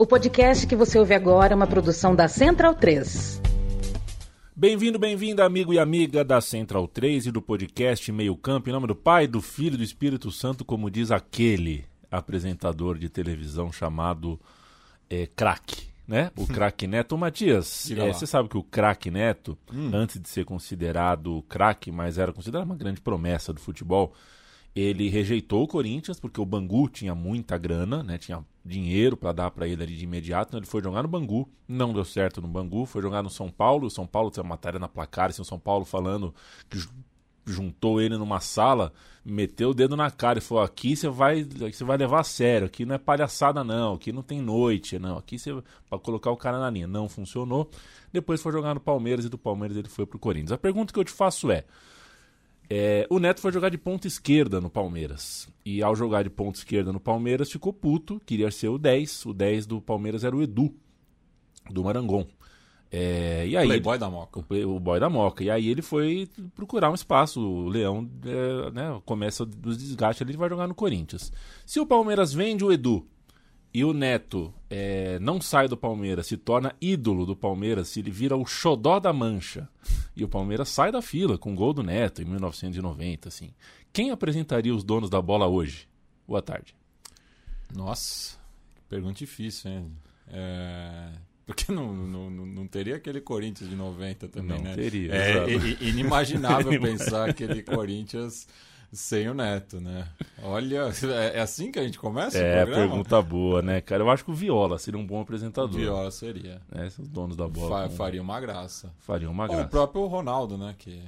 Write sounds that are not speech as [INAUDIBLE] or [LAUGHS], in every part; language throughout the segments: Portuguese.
O podcast que você ouve agora é uma produção da Central 3. Bem-vindo, bem-vinda, amigo e amiga da Central 3 e do podcast Meio Campo, em nome do Pai, do Filho e do Espírito Santo, como diz aquele apresentador de televisão chamado é, Crack, né? O [LAUGHS] Crack Neto. Ô, Matias, é, você sabe que o Crack Neto, Hum. antes de ser considerado craque, mas era considerado uma grande promessa do futebol, ele rejeitou o Corinthians porque o Bangu tinha muita grana, né? Tinha dinheiro para dar para ele ali de imediato. Então ele foi jogar no Bangu, não deu certo no Bangu, foi jogar no São Paulo. O São Paulo tem uma matéria na placar, assim, o São Paulo falando que ju- juntou ele numa sala, meteu o dedo na cara e falou: aqui você vai, você vai levar a sério, aqui não é palhaçada não, aqui não tem noite, não, aqui você para colocar o cara na linha. Não funcionou. Depois foi jogar no Palmeiras e do Palmeiras ele foi pro Corinthians. A pergunta que eu te faço é: é, o Neto foi jogar de ponta esquerda no Palmeiras. E ao jogar de ponta esquerda no Palmeiras, ficou puto, queria ser o 10. O 10 do Palmeiras era o Edu, do Marangon. É, e aí, Playboy da Moca. o, play- o boy da Moca. E aí ele foi procurar um espaço. O Leão é, né, começa dos desgastes ali e vai jogar no Corinthians. Se o Palmeiras vende o Edu e o Neto é, não sai do Palmeiras, se torna ídolo do Palmeiras, se ele vira o xodó da mancha, e o Palmeiras sai da fila com o gol do Neto em 1990, assim. Quem apresentaria os donos da bola hoje? Boa tarde. Nossa, pergunta difícil, hein? É... Porque não, não, não teria aquele Corinthians de 90 também, Não né? teria, É i- inimaginável [LAUGHS] pensar aquele Corinthians sem o Neto, né? Olha, é é assim que a gente começa É, o programa? pergunta boa, né, cara? Eu acho que o Viola seria um bom apresentador. Viola seria. Né? Esses donos da bola Fa- faria uma graça. fariam uma Ou graça. o próprio Ronaldo, né? Que...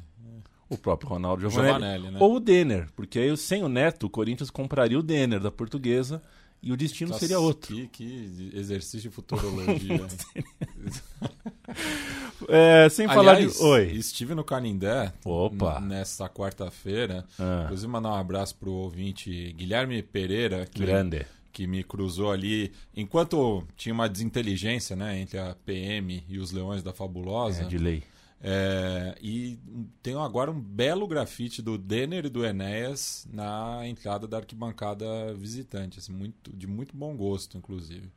O próprio Ronaldo Giovanelli. Giovanelli, né? Ou o Denner, porque aí sem o Neto, o Corinthians compraria o Denner da portuguesa e o destino Nossa, seria outro. Que, que exercício de futurologia. [LAUGHS] É, sem falar Aliás, de. Oi. estive no Canindé Opa. nesta quarta-feira. Ah. Inclusive, mandar um abraço pro ouvinte Guilherme Pereira, que, Grande. que me cruzou ali. Enquanto tinha uma desinteligência né, entre a PM e os Leões da Fabulosa. É, de lei. É, e tem agora um belo grafite do Denner e do Enéas na entrada da arquibancada visitante. assim, muito, de muito bom gosto, inclusive.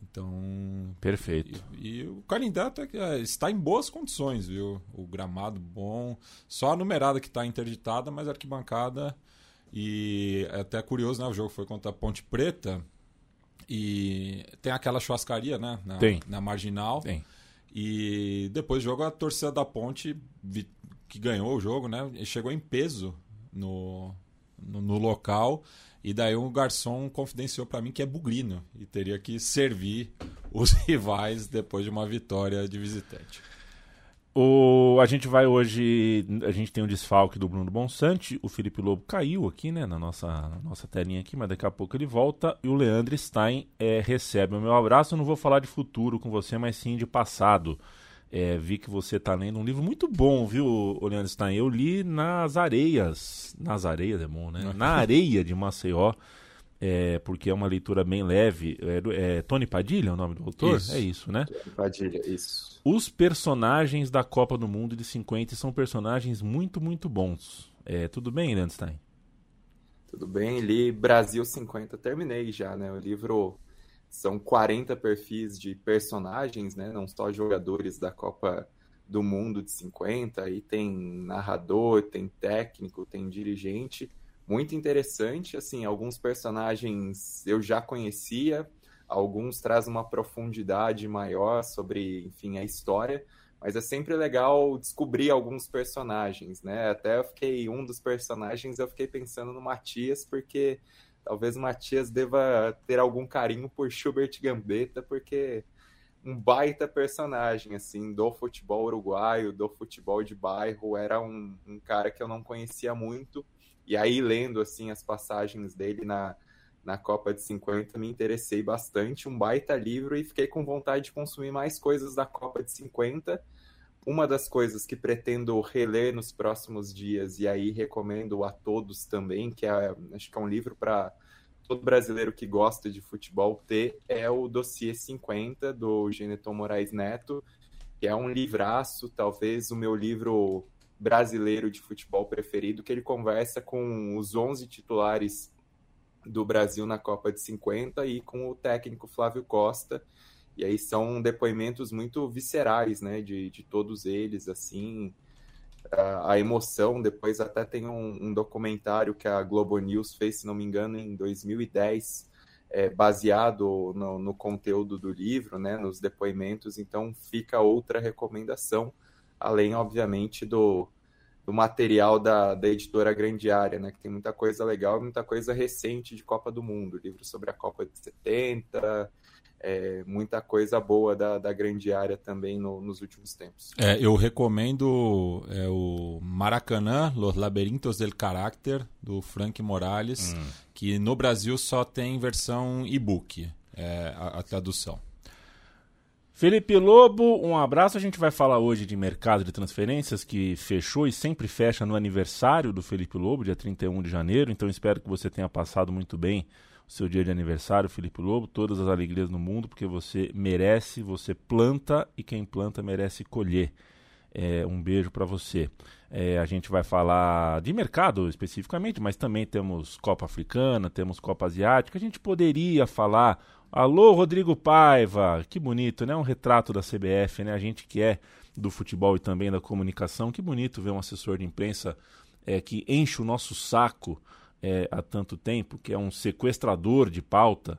Então, Perfeito. e, e o até que, é, está em boas condições, viu? O gramado bom. Só a numerada que está interditada, mas a arquibancada. E é até curioso, né? O jogo foi contra a Ponte Preta. E tem aquela churrascaria, né? Na, Tem. na marginal. Tem. E depois do jogo, a torcida da Ponte, que ganhou o jogo, né? Chegou em peso no, no, no local. E daí o garçom confidenciou para mim que é bugrino e teria que servir [LAUGHS] os rivais depois de uma vitória de visitante. O, a gente vai hoje. A gente tem um desfalque do Bruno Bonsante. O Felipe Lobo caiu aqui, né? Na nossa, na nossa telinha aqui, mas daqui a pouco ele volta. E o Leandro Stein é, recebe o meu abraço. Eu não vou falar de futuro com você, mas sim de passado. É, vi que você está lendo um livro muito bom, viu, Leandro Stein? Eu li nas areias. Nas areias é bom, né? [LAUGHS] Na areia de Maceió. É, porque é uma leitura bem leve. É, é Tony Padilha é o nome do autor? Isso. É isso, né? Padilha, isso. Os personagens da Copa do Mundo de 50 são personagens muito, muito bons. É, tudo bem, Landstein? Tudo bem? Li Brasil 50, terminei já, né? O livro são 40 perfis de personagens, né? Não só jogadores da Copa do Mundo de 50, aí tem narrador, tem técnico, tem dirigente. Muito interessante, assim, alguns personagens eu já conhecia, alguns trazem uma profundidade maior sobre, enfim, a história, mas é sempre legal descobrir alguns personagens, né? Até eu fiquei, um dos personagens eu fiquei pensando no Matias, porque talvez o Matias deva ter algum carinho por Schubert Gambetta, porque um baita personagem, assim, do futebol uruguaio, do futebol de bairro, era um, um cara que eu não conhecia muito, e aí lendo, assim, as passagens dele na, na Copa de 50, me interessei bastante, um baita livro, e fiquei com vontade de consumir mais coisas da Copa de 50, uma das coisas que pretendo reler nos próximos dias, e aí recomendo a todos também, que é, acho que é um livro para todo brasileiro que gosta de futebol ter, é o Dossiê 50, do Geneton Moraes Neto, que é um livraço, talvez o meu livro brasileiro de futebol preferido, que ele conversa com os 11 titulares do Brasil na Copa de 50 e com o técnico Flávio Costa. E aí são depoimentos muito viscerais, né, de, de todos eles, assim, a, emoção. Depois até tem um, um, documentário que a Globo News fez, se não me engano, em 2010, é, baseado no, no conteúdo do livro, né, nos depoimentos. Então fica outra recomendação, além, obviamente, do, do material da, da editora Grande Área, né? Que tem muita coisa legal, muita coisa recente de Copa do Mundo. Livro sobre a Copa de 70, é, muita coisa boa da, da Grande Área também no, nos últimos tempos. É, eu recomendo é, o Maracanã, Los Laberintos del Carácter, do Frank Morales, hum. que no Brasil só tem versão e-book, é, a, a tradução. Felipe Lobo, um abraço. A gente vai falar hoje de mercado de transferências que fechou e sempre fecha no aniversário do Felipe Lobo, dia 31 de janeiro. Então espero que você tenha passado muito bem o seu dia de aniversário, Felipe Lobo. Todas as alegrias no mundo, porque você merece, você planta e quem planta merece colher. É, um beijo para você. É, a gente vai falar de mercado especificamente, mas também temos Copa Africana, temos Copa Asiática. A gente poderia falar Alô, Rodrigo Paiva, que bonito, né? Um retrato da CBF, né? A gente que é do futebol e também da comunicação, que bonito ver um assessor de imprensa é, que enche o nosso saco é, há tanto tempo, que é um sequestrador de pauta,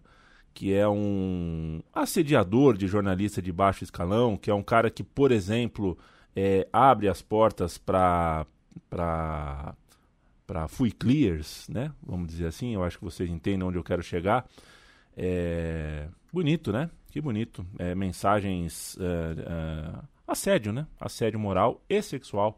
que é um assediador de jornalista de baixo escalão, que é um cara que, por exemplo, é, abre as portas para para fui clears, né? Vamos dizer assim. Eu acho que vocês entendem onde eu quero chegar. É, bonito, né? Que bonito. É, mensagens. É, é, assédio, né? Assédio moral e sexual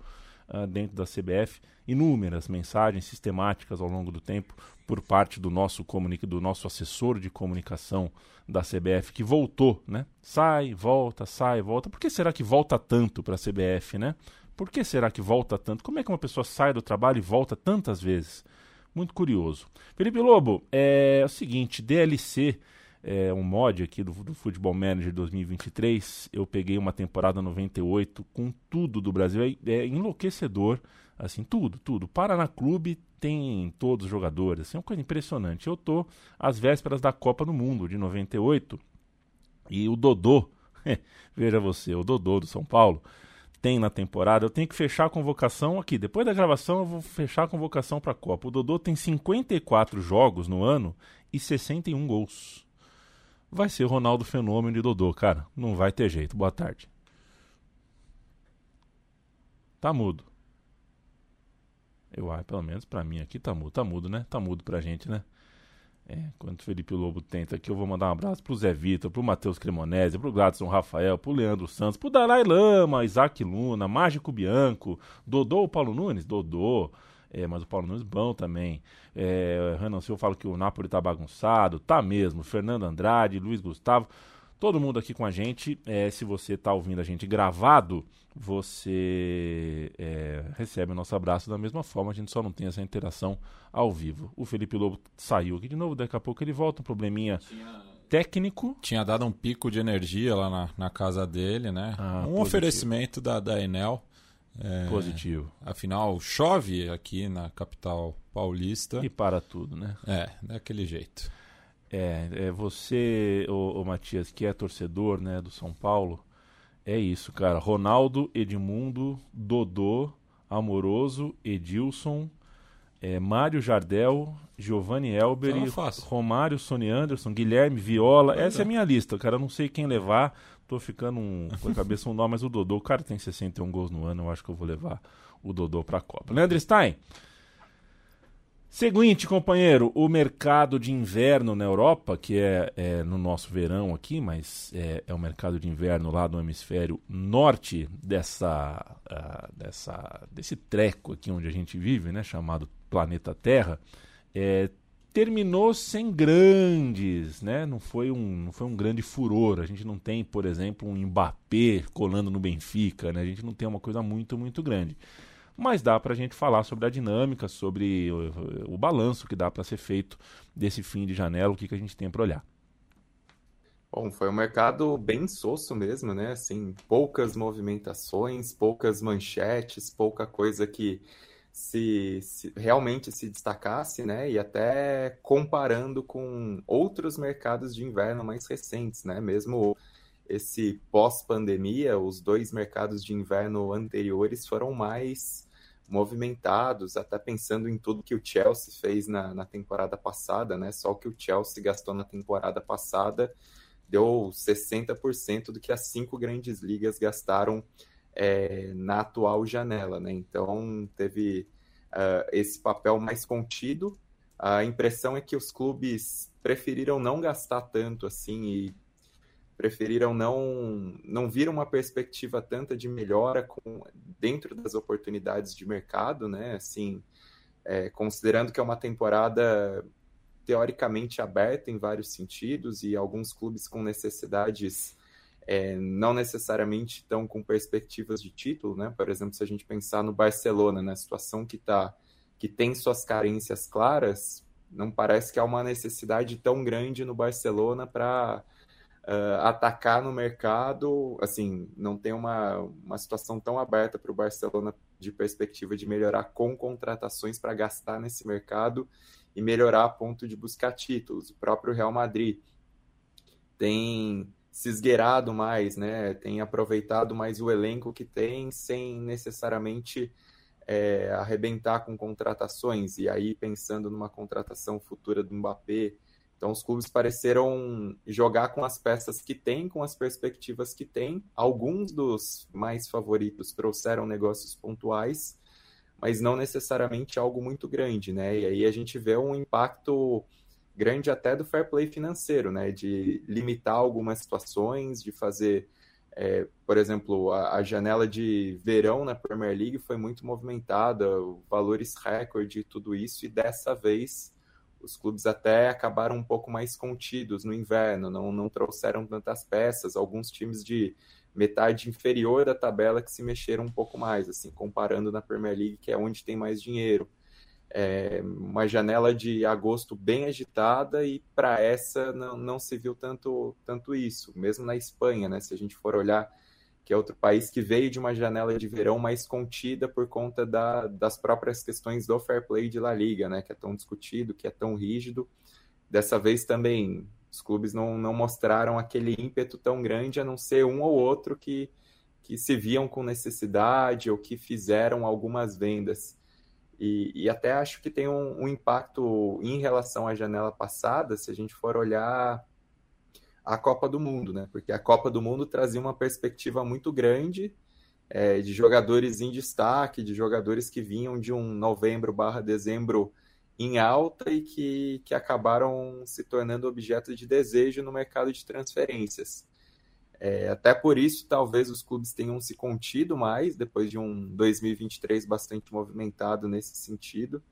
uh, dentro da CBF. Inúmeras mensagens sistemáticas ao longo do tempo por parte do nosso, comunica do nosso assessor de comunicação da CBF, que voltou, né? Sai, volta, sai, volta. Por que será que volta tanto para a CBF, né? Por que será que volta tanto? Como é que uma pessoa sai do trabalho e volta tantas vezes? Muito curioso. Felipe Lobo, é, o seguinte, DLC, é um mod aqui do, do Futebol Manager 2023. Eu peguei uma temporada 98 com tudo do Brasil. É, é enlouquecedor, assim, tudo, tudo. Paraná Clube tem todos os jogadores, assim, é uma coisa impressionante. Eu tô às vésperas da Copa do Mundo de 98 e o Dodô, [LAUGHS] veja você, o Dodô do São Paulo, tem na temporada, eu tenho que fechar a convocação aqui. Depois da gravação, eu vou fechar a convocação para a Copa. O Dodô tem 54 jogos no ano e 61 gols. Vai ser o Ronaldo Fenômeno de Dodô, cara. Não vai ter jeito. Boa tarde. Tá mudo. Eu acho, pelo menos para mim aqui tá mudo. Tá mudo, né? Tá mudo pra gente, né? É, enquanto o Felipe Lobo tenta aqui, eu vou mandar um abraço pro Zé Vitor, pro Matheus Cremonese, pro Gladson Rafael, pro Leandro Santos, pro Dalai Lama, Isaac Luna, Mágico Bianco, Dodô o Paulo Nunes? Dodô, é, mas o Paulo Nunes bom também. É, Renan Silva fala que o Napoli tá bagunçado, tá mesmo. Fernando Andrade, Luiz Gustavo todo mundo aqui com a gente. É, se você está ouvindo a gente gravado, você é, recebe o nosso abraço da mesma forma. A gente só não tem essa interação ao vivo. O Felipe Lobo saiu aqui de novo, daqui a pouco ele volta. Um probleminha. Tinha técnico. Tinha dado um pico de energia lá na, na casa dele, né? Ah, um positivo. oferecimento da, da Enel. É, positivo. Afinal, chove aqui na capital paulista. E para tudo, né? É, daquele jeito. É, é você, o, Matias, que é torcedor né, do São Paulo, é isso, cara. Ronaldo, Edmundo, Dodô, Amoroso, Edilson, é, Mário Jardel, Giovanni Elber, Romário, Sony Anderson, Guilherme Viola. Essa é a minha lista, cara. Eu não sei quem levar. Tô ficando um, com a cabeça um nó, mas o Dodô, o cara tem 61 gols no ano. Eu acho que eu vou levar o Dodô pra Copa. Leandro Stein. Seguinte, companheiro, o mercado de inverno na Europa, que é, é no nosso verão aqui, mas é, é, o mercado de inverno lá no hemisfério norte dessa, uh, dessa, desse treco aqui onde a gente vive, né, chamado planeta Terra, é, terminou sem grandes, né? Não foi um, não foi um grande furor. A gente não tem, por exemplo, um Mbappé colando no Benfica, né? A gente não tem uma coisa muito, muito grande mas dá para a gente falar sobre a dinâmica, sobre o, o balanço que dá para ser feito desse fim de janela, o que, que a gente tem para olhar. Bom, foi um mercado bem soço mesmo, né? Assim, poucas movimentações, poucas manchetes, pouca coisa que se, se, realmente se destacasse, né? E até comparando com outros mercados de inverno mais recentes, né? Mesmo esse pós-pandemia, os dois mercados de inverno anteriores foram mais movimentados, até pensando em tudo que o Chelsea fez na, na temporada passada, né? Só o que o Chelsea gastou na temporada passada deu 60% do que as cinco grandes ligas gastaram é, na atual janela, né? Então teve uh, esse papel mais contido. A impressão é que os clubes preferiram não gastar tanto assim e preferiram não não vir uma perspectiva tanta de melhora com, dentro das oportunidades de mercado, né? Assim, é, considerando que é uma temporada teoricamente aberta em vários sentidos e alguns clubes com necessidades é, não necessariamente estão com perspectivas de título, né? Por exemplo, se a gente pensar no Barcelona, na situação que tá, que tem suas carências claras, não parece que há uma necessidade tão grande no Barcelona para uh, atacar no mercado. Assim, não tem uma, uma situação tão aberta para o Barcelona de perspectiva de melhorar com contratações para gastar nesse mercado e melhorar a ponto de buscar títulos. O próprio Real Madrid tem se esgueirado mais, né? Tem aproveitado mais o elenco que tem sem necessariamente é, arrebentar com contratações. E aí, pensando numa contratação futura do Mbappé, então os clubes pareceram jogar com as peças que tem, com as perspectivas que tem. Alguns dos mais favoritos trouxeram negócios pontuais, mas não necessariamente algo muito grande, né? E aí a gente vê um impacto grande até do fair play financeiro, né? De limitar algumas situações, de fazer, é, por exemplo, a, a, janela de verão na Premier League foi muito movimentada, valores recorde e tudo isso, e dessa vez os clubes até acabaram um pouco mais contidos no inverno, não, não trouxeram tantas peças, alguns times de metade inferior da tabela que se mexeram um pouco mais, assim, comparando na Premier League, que é onde tem mais dinheiro é, uma janela de agosto bem agitada e para essa não, não se viu tanto, tanto isso, mesmo na Espanha, né? Se a gente for olhar que é outro país que veio de uma janela de verão mais contida por conta da, das próprias questões do fair play de La Liga, né? Que é tão discutido, que é tão rígido. Dessa vez também os clubes não, não mostraram aquele ímpeto tão grande, a não ser um ou outro que, que se viam com necessidade ou que fizeram algumas vendas. E, e até acho que tem um, um, impacto em relação à janela passada, se a gente for olhar a Copa do Mundo, né? Porque a Copa do Mundo trazia uma perspectiva muito grande é, de jogadores em destaque, de jogadores que vinham de um novembro barra dezembro em alta e que, que acabaram se tornando objeto de desejo no mercado de transferências. É, até por isso, talvez os clubes tenham se contido mais depois de um 2023 bastante movimentado nesse sentido.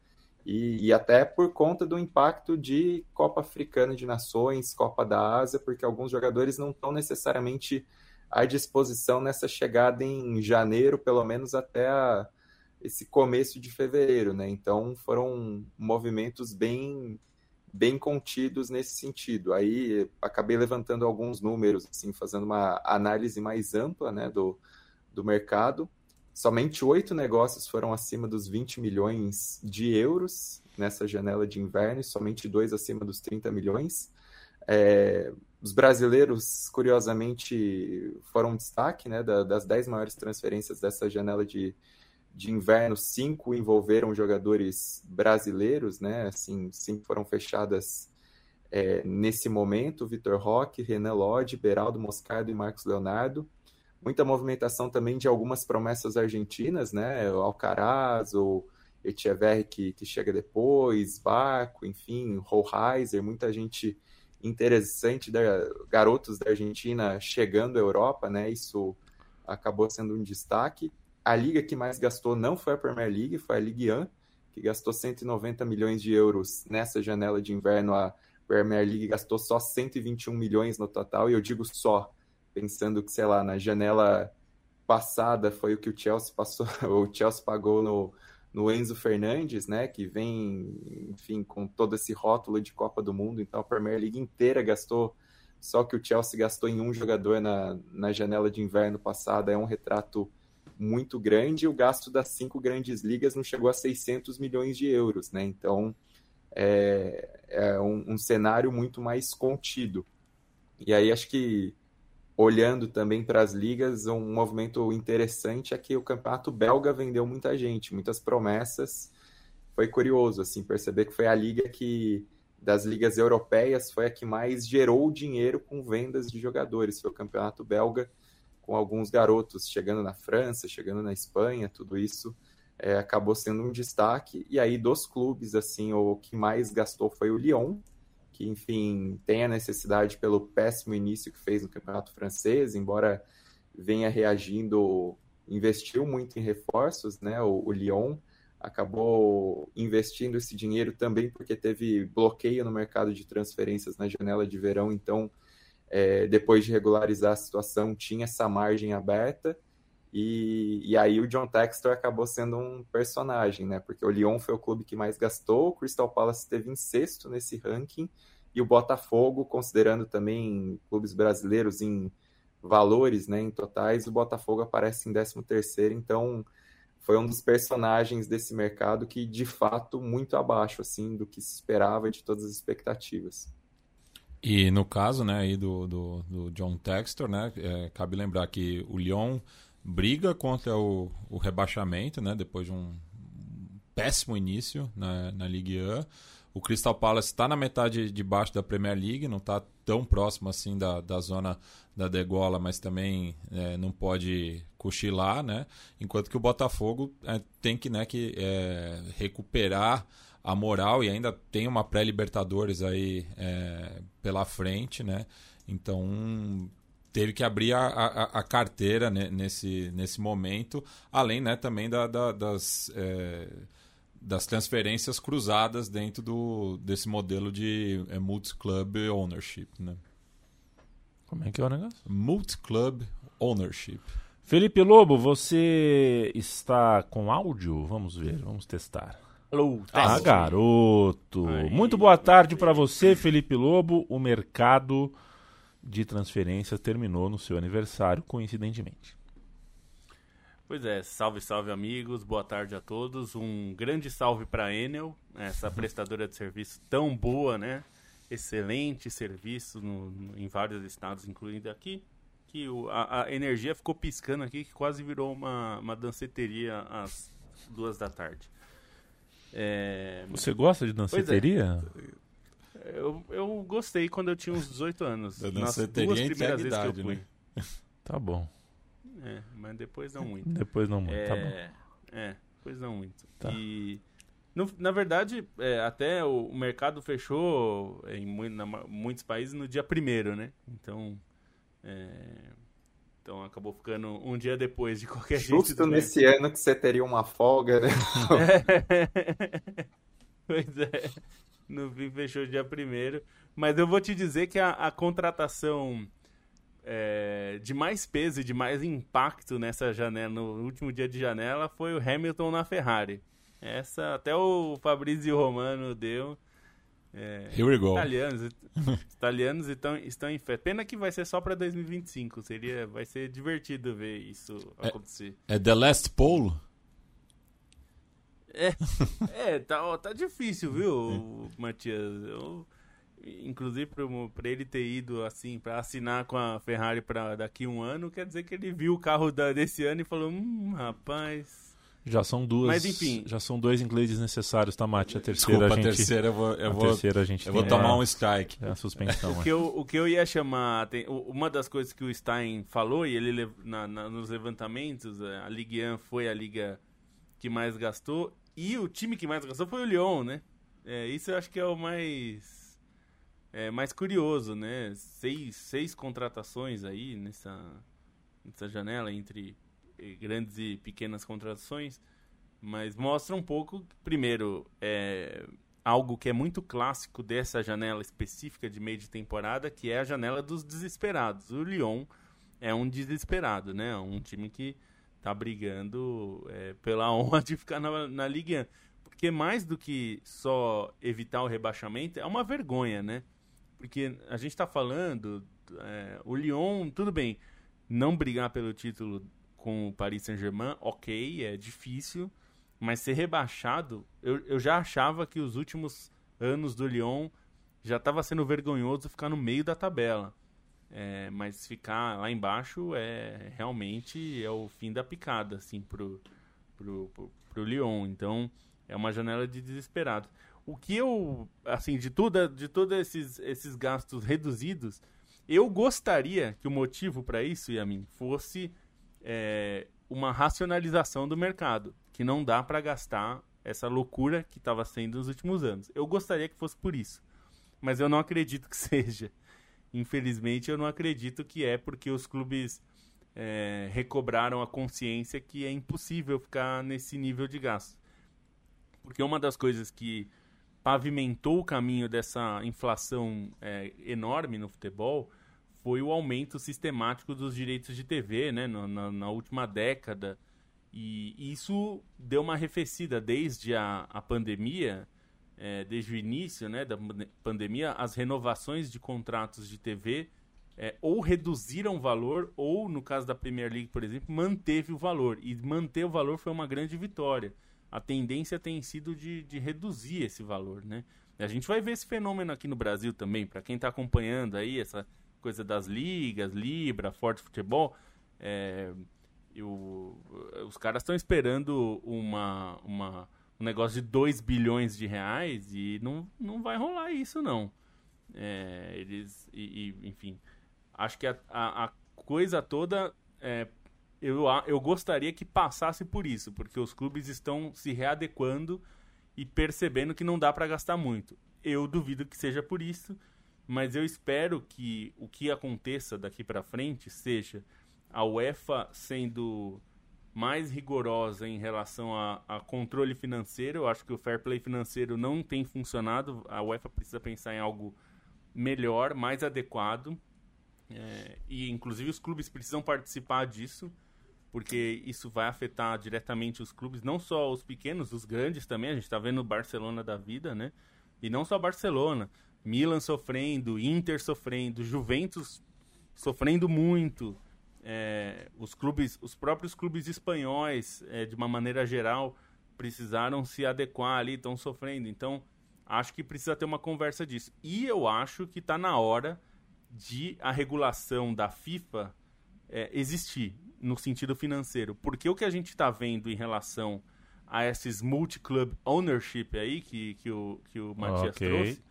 E, e, até por conta do impacto de Copa Africana de Nações, Copa da Ásia, porque alguns jogadores não estão necessariamente à disposição nessa chegada em janeiro, pelo menos até a, esse começo de fevereiro, né? Então foram movimentos bem bem contidos nesse sentido. Aí acabei levantando alguns números, assim, fazendo uma análise mais ampla né, do, do mercado. Somente oito negócios foram acima dos 20 milhões de euros nessa janela de inverno e somente dois acima dos 30 milhões. É, os brasileiros, curiosamente, foram destaque né, das dez maiores transferências dessa janela de, de inverno, cinco envolveram jogadores brasileiros, né? Assim, cinco foram fechadas é, nesse momento: Vitor Roque, Renan Lodge, Beraldo Moscardo e Marcos Leonardo. Muita movimentação também de algumas promessas argentinas, né? O Alcaraz, o Echeverri que, que chega depois, Barco, enfim, Rollheiser, muita gente interessante, da, garotos da Argentina chegando à Europa, né? Isso acabou sendo um destaque a liga que mais gastou não foi a Premier League, foi a Ligue 1, que gastou 190 milhões de euros nessa janela de inverno. A Premier League gastou só 121 milhões no total, e eu digo só, pensando que, sei lá, na janela passada foi o que o Chelsea passou, [LAUGHS] o Chelsea pagou no, no Enzo Fernandes, né, que vem, enfim, com todo esse rótulo de Copa do Mundo, então a Premier League inteira gastou só que o Chelsea gastou em um jogador na, na janela de inverno passada, é um retrato muito grande, o gasto das cinco grandes ligas não chegou a 600 milhões de euros, né? Então, é, é um, um cenário muito mais contido. E aí acho que olhando também para as ligas, um movimento interessante é que o campeonato belga vendeu muita gente, muitas promessas. Foi curioso assim perceber que foi a liga que das ligas europeias foi a que mais gerou dinheiro com vendas de jogadores. Foi o campeonato belga com alguns garotos chegando na França, chegando na Espanha, tudo isso é, acabou sendo um destaque. E aí dos clubes assim, o que mais gastou foi o Lyon, que, enfim, tem a necessidade pelo péssimo início que fez no campeonato francês, embora venha reagindo, investiu muito em reforços, né? O, o Lyon acabou investindo esse dinheiro também porque teve bloqueio no mercado de transferências na janela de verão, então, é, depois de regularizar a situação, tinha essa margem aberta. E, e, aí o John Textor acabou sendo um personagem, né? Porque o Lyon foi o clube que mais gastou, o Crystal Palace esteve em sexto nesse ranking, e o Botafogo, considerando também clubes brasileiros em valores, né, em totais, o Botafogo aparece em 13 terceiro, então foi um dos personagens desse mercado que, de fato, muito abaixo, assim, do que se esperava e de todas as expectativas. E no caso, né, aí do, do, do John Textor, né, é, cabe lembrar que o Lyon briga contra o, o rebaixamento, né? Depois de um péssimo início na, na Ligue 1. O Crystal Palace está na metade de baixo da Premier League, não está tão próximo assim da, da zona da degola, mas também é, não pode cochilar, né? Enquanto que o Botafogo é, tem que, né, que é, recuperar a moral e ainda tem uma pré-Libertadores aí é, pela frente, né? Então teve que abrir a, a, a carteira nesse, nesse momento, além né, também da, da, das, é, das transferências cruzadas dentro do, desse modelo de é, multi-club ownership. Né? Como é que é o negócio? Multi-club ownership. Felipe Lobo, você está com áudio? Vamos ver, vamos testar. Alô, ah, garoto! Aí. Muito boa tarde para você, Felipe Lobo. O mercado de transferências terminou no seu aniversário, coincidentemente. Pois é, salve, salve amigos, boa tarde a todos. Um grande salve para a Enel, essa [LAUGHS] prestadora de serviço tão boa, né? Excelente serviço no, no, em vários estados, incluindo aqui. Que o, a, a, energia ficou piscando aqui, que quase virou uma, uma danceteria às duas da tarde. É... Você gosta de é. Eu, eu gostei quando eu tinha uns 18 anos. Eu Nas duas primeiras vezes que eu fui. Né? [LAUGHS] Tá bom. É, mas depois não muito. Depois não muito, tá é, tá bom. É, depois não muito. Tá. E, no, na verdade, é, até o, o, mercado fechou em na, muitos países no dia primeiro, né? Então, é, então acabou ficando um dia depois de qualquer jeito. Justo nesse ano que você teria uma folga, né? [LAUGHS] [LAUGHS] pois é [LAUGHS] no fim fechou dia primeiro. Mas eu vou te dizer que a, a contratação é, de mais peso e de mais impacto nessa janela, no último dia de janela, foi o Hamilton na Ferrari. Essa até o Fabrizio Romano deu. É, Here we go. Italianos, [LAUGHS] italianos estão, estão em fé. Pena que vai ser só para 2025. Seria, vai ser divertido ver isso é, acontecer. É The Last Pole? É, [LAUGHS] é tá, tá difícil, viu, Matias? Eu, inclusive, para ele ter ido assim, para assinar com a Ferrari para daqui um ano, quer dizer que ele viu o carro da, desse ano e falou: hum, rapaz. Já são duas. Mas enfim. Já são dois ingleses necessários, tá, Mati? A terceira Desculpa, a, gente, a terceira eu vou. Eu a vou, terceira a gente eu vou tomar um strike. É a suspensão. o, que eu, o que eu ia chamar. Tem, uma das coisas que o Stein falou, e ele na, na, nos levantamentos, a Ligue 1 foi a liga que mais gastou. E o time que mais gastou foi o Lyon, né? É, isso eu acho que é o mais é, mais curioso, né? Seis, seis contratações aí nessa, nessa janela entre eh, grandes e pequenas contratações, mas mostra um pouco, primeiro, é, algo que é muito clássico dessa janela específica de meio de temporada, que é a janela dos desesperados. O Lyon é um desesperado, né? Um time que tá brigando é, pela [LAUGHS] honra de ficar na, na Liga. Porque mais do que só evitar o rebaixamento, é uma vergonha, né? Porque a gente tá falando, é, o Lyon, tudo bem, não brigar pelo título com o Paris Saint-Germain, ok, é difícil, mas ser rebaixado, eu, eu já achava que os últimos anos do Lyon já estava sendo vergonhoso ficar no meio da tabela. É, mas ficar lá embaixo é realmente é o fim da picada, assim, pro, pro, pro, pro Lyon. Então, é uma janela de desesperado. O que eu, assim, de tudo, de todos esses, esses gastos reduzidos, eu gostaria que o motivo para isso, Yamin, fosse é, uma racionalização do mercado, que não dá para gastar essa loucura que estava sendo nos últimos anos. Eu gostaria que fosse por isso, mas eu não acredito que [LAUGHS] seja. Infelizmente, eu não acredito que é porque os clubes é, recobraram a consciência que é impossível ficar nesse nível de gasto. Porque uma das coisas que pavimentou o caminho dessa inflação é, enorme no futebol foi o aumento sistemático dos direitos de TV, né, na, na, na última década. E isso deu uma arrefecida desde a, a pandemia, é, desde o início né, da pandemia, as renovações de contratos de TV é, ou reduziram o valor, ou no caso da Premier League, por exemplo, manteve o valor. E manter o valor foi uma grande vitória. A tendência tem sido de, de reduzir esse valor, né? A gente vai ver esse fenômeno aqui no Brasil também, para quem está acompanhando aí essa coisa das ligas, Libra, Forte Futebol, é, eu, os caras estão esperando uma, uma, um negócio de 2 bilhões de reais e não, não vai rolar isso, não. É, eles, e, e, enfim, acho que a, a, a coisa toda, é, eu, eu gostaria que passasse por isso, porque os clubes estão se readequando e percebendo que não dá para gastar muito. Eu duvido que seja por isso mas eu espero que o que aconteça daqui para frente seja a UEFA sendo mais rigorosa em relação a, a, controle financeiro. Eu acho que o fair play financeiro não tem funcionado. A UEFA precisa pensar em algo melhor, mais adequado. É, e inclusive os clubes precisam participar disso, porque isso vai afetar diretamente os clubes, não só os pequenos, os grandes também. A gente está vendo o Barcelona da vida, né? E não só Barcelona. Milan sofrendo, Inter sofrendo, Juventus sofrendo muito, é, os clubes, os próprios clubes espanhóis, é, de uma maneira geral, precisaram se adequar ali, estão sofrendo. Então, acho que precisa ter uma conversa disso. E eu acho que está na hora de a regulação da FIFA é, existir no sentido financeiro, porque o que a gente está vendo em relação a esses multi-club ownership aí que, que o, que o Matias okay. trouxe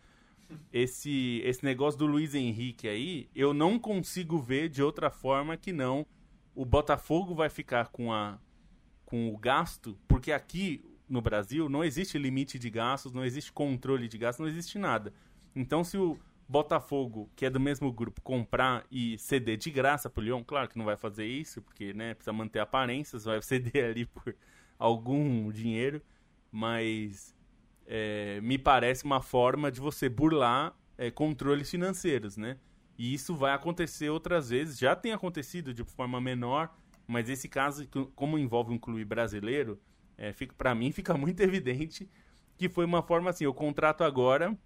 esse, esse negócio do Luiz Henrique aí, eu não consigo ver de outra forma que não o Botafogo vai ficar com, a, com o gasto, porque aqui no Brasil não existe limite de gastos, não existe controle de gastos, não existe nada. Então, se o Botafogo, que é do mesmo grupo, comprar e ceder de graça pro Lyon, claro que não vai fazer isso, porque né, precisa manter aparências, vai [LAUGHS] ceder ali por algum dinheiro, mas é, me parece uma forma de você burlar é, controles financeiros, né? E isso vai acontecer outras vezes, já tem acontecido de forma menor, mas esse caso, como envolve um clube brasileiro, é, para mim [LAUGHS] fica muito evidente que foi uma forma assim, eu contrato agora,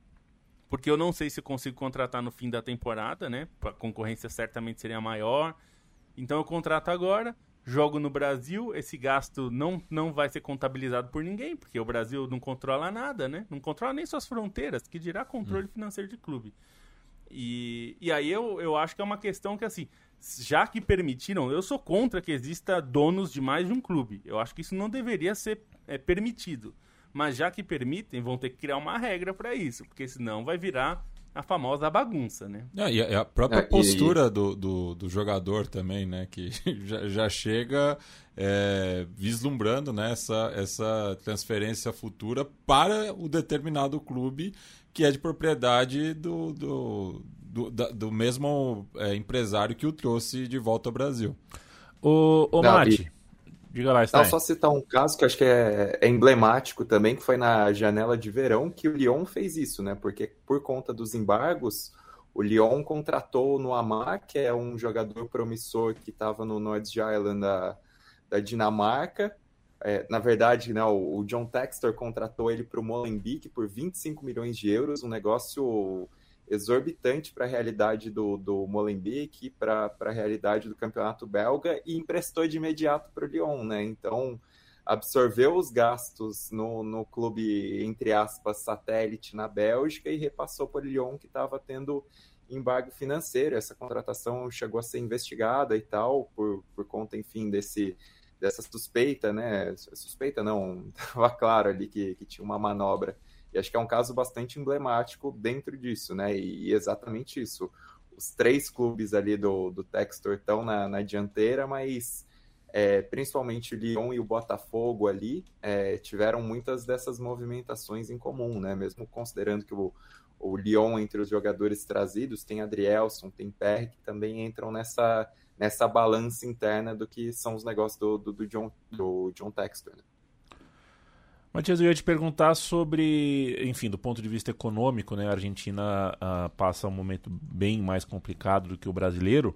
porque eu não sei se eu consigo contratar no fim da temporada, né? A concorrência certamente seria maior. Então eu contrato agora, jogo no Brasil, esse gasto não, não vai ser contabilizado por ninguém, porque o Brasil não controla nada, né? Não controla nem suas fronteiras, que dirá controle hum. financeiro de clube. E, e aí eu, eu acho que é uma questão que, assim, já que permitiram, eu sou contra que exista donos de mais de um clube. Eu acho que isso não deveria ser é, permitido. Mas já que permitem, vão ter que criar uma regra para isso, porque senão vai virar a famosa bagunça, né? É, e a própria é, postura e... do, do, do, jogador também, né? Que [LAUGHS] já, já chega é, vislumbrando né, essa, essa transferência futura para o determinado clube que é de propriedade do, do, do, da, do mesmo é, empresário que o trouxe de volta ao Brasil. O, o Mate, Diga lá, Stein. só citar um caso que acho que é, é, emblemático também, que foi na janela de verão que o Lyon fez isso, né? Porque por conta dos embargos, o Lyon contratou no Amar, que é um jogador promissor que estava no North Island da, da Dinamarca. É, na verdade, né, o, o John Textor contratou ele para o Molenbeek por 25 milhões de euros, um negócio exorbitante para a realidade do, do Molenbeek, para a realidade do campeonato belga e emprestou de imediato para o Lyon, né? Então absorveu os gastos no, no clube, entre aspas, satélite na Bélgica e repassou para o Lyon, que estava tendo embargo financeiro. Essa contratação chegou a ser investigada e tal, por, por conta, enfim, desse, dessa suspeita, né? Suspeita não, [LAUGHS] estava claro ali que, que tinha uma manobra e acho que é um caso bastante emblemático dentro disso, né? E, exatamente isso. Os três clubes ali do, do Textor estão na, na dianteira, mas é, principalmente o Lyon e o Botafogo ali é, tiveram muitas dessas movimentações em comum, né? Mesmo considerando que o, o Lyon, entre os jogadores trazidos, tem Adrielson, tem Perry, que também entram nessa, nessa balança interna do que são os negócios do, do, do John, do John Textor. Né? Matias, eu ia te perguntar sobre, enfim, do ponto de vista econômico, né? A Argentina uh, passa um momento bem mais complicado do que o brasileiro.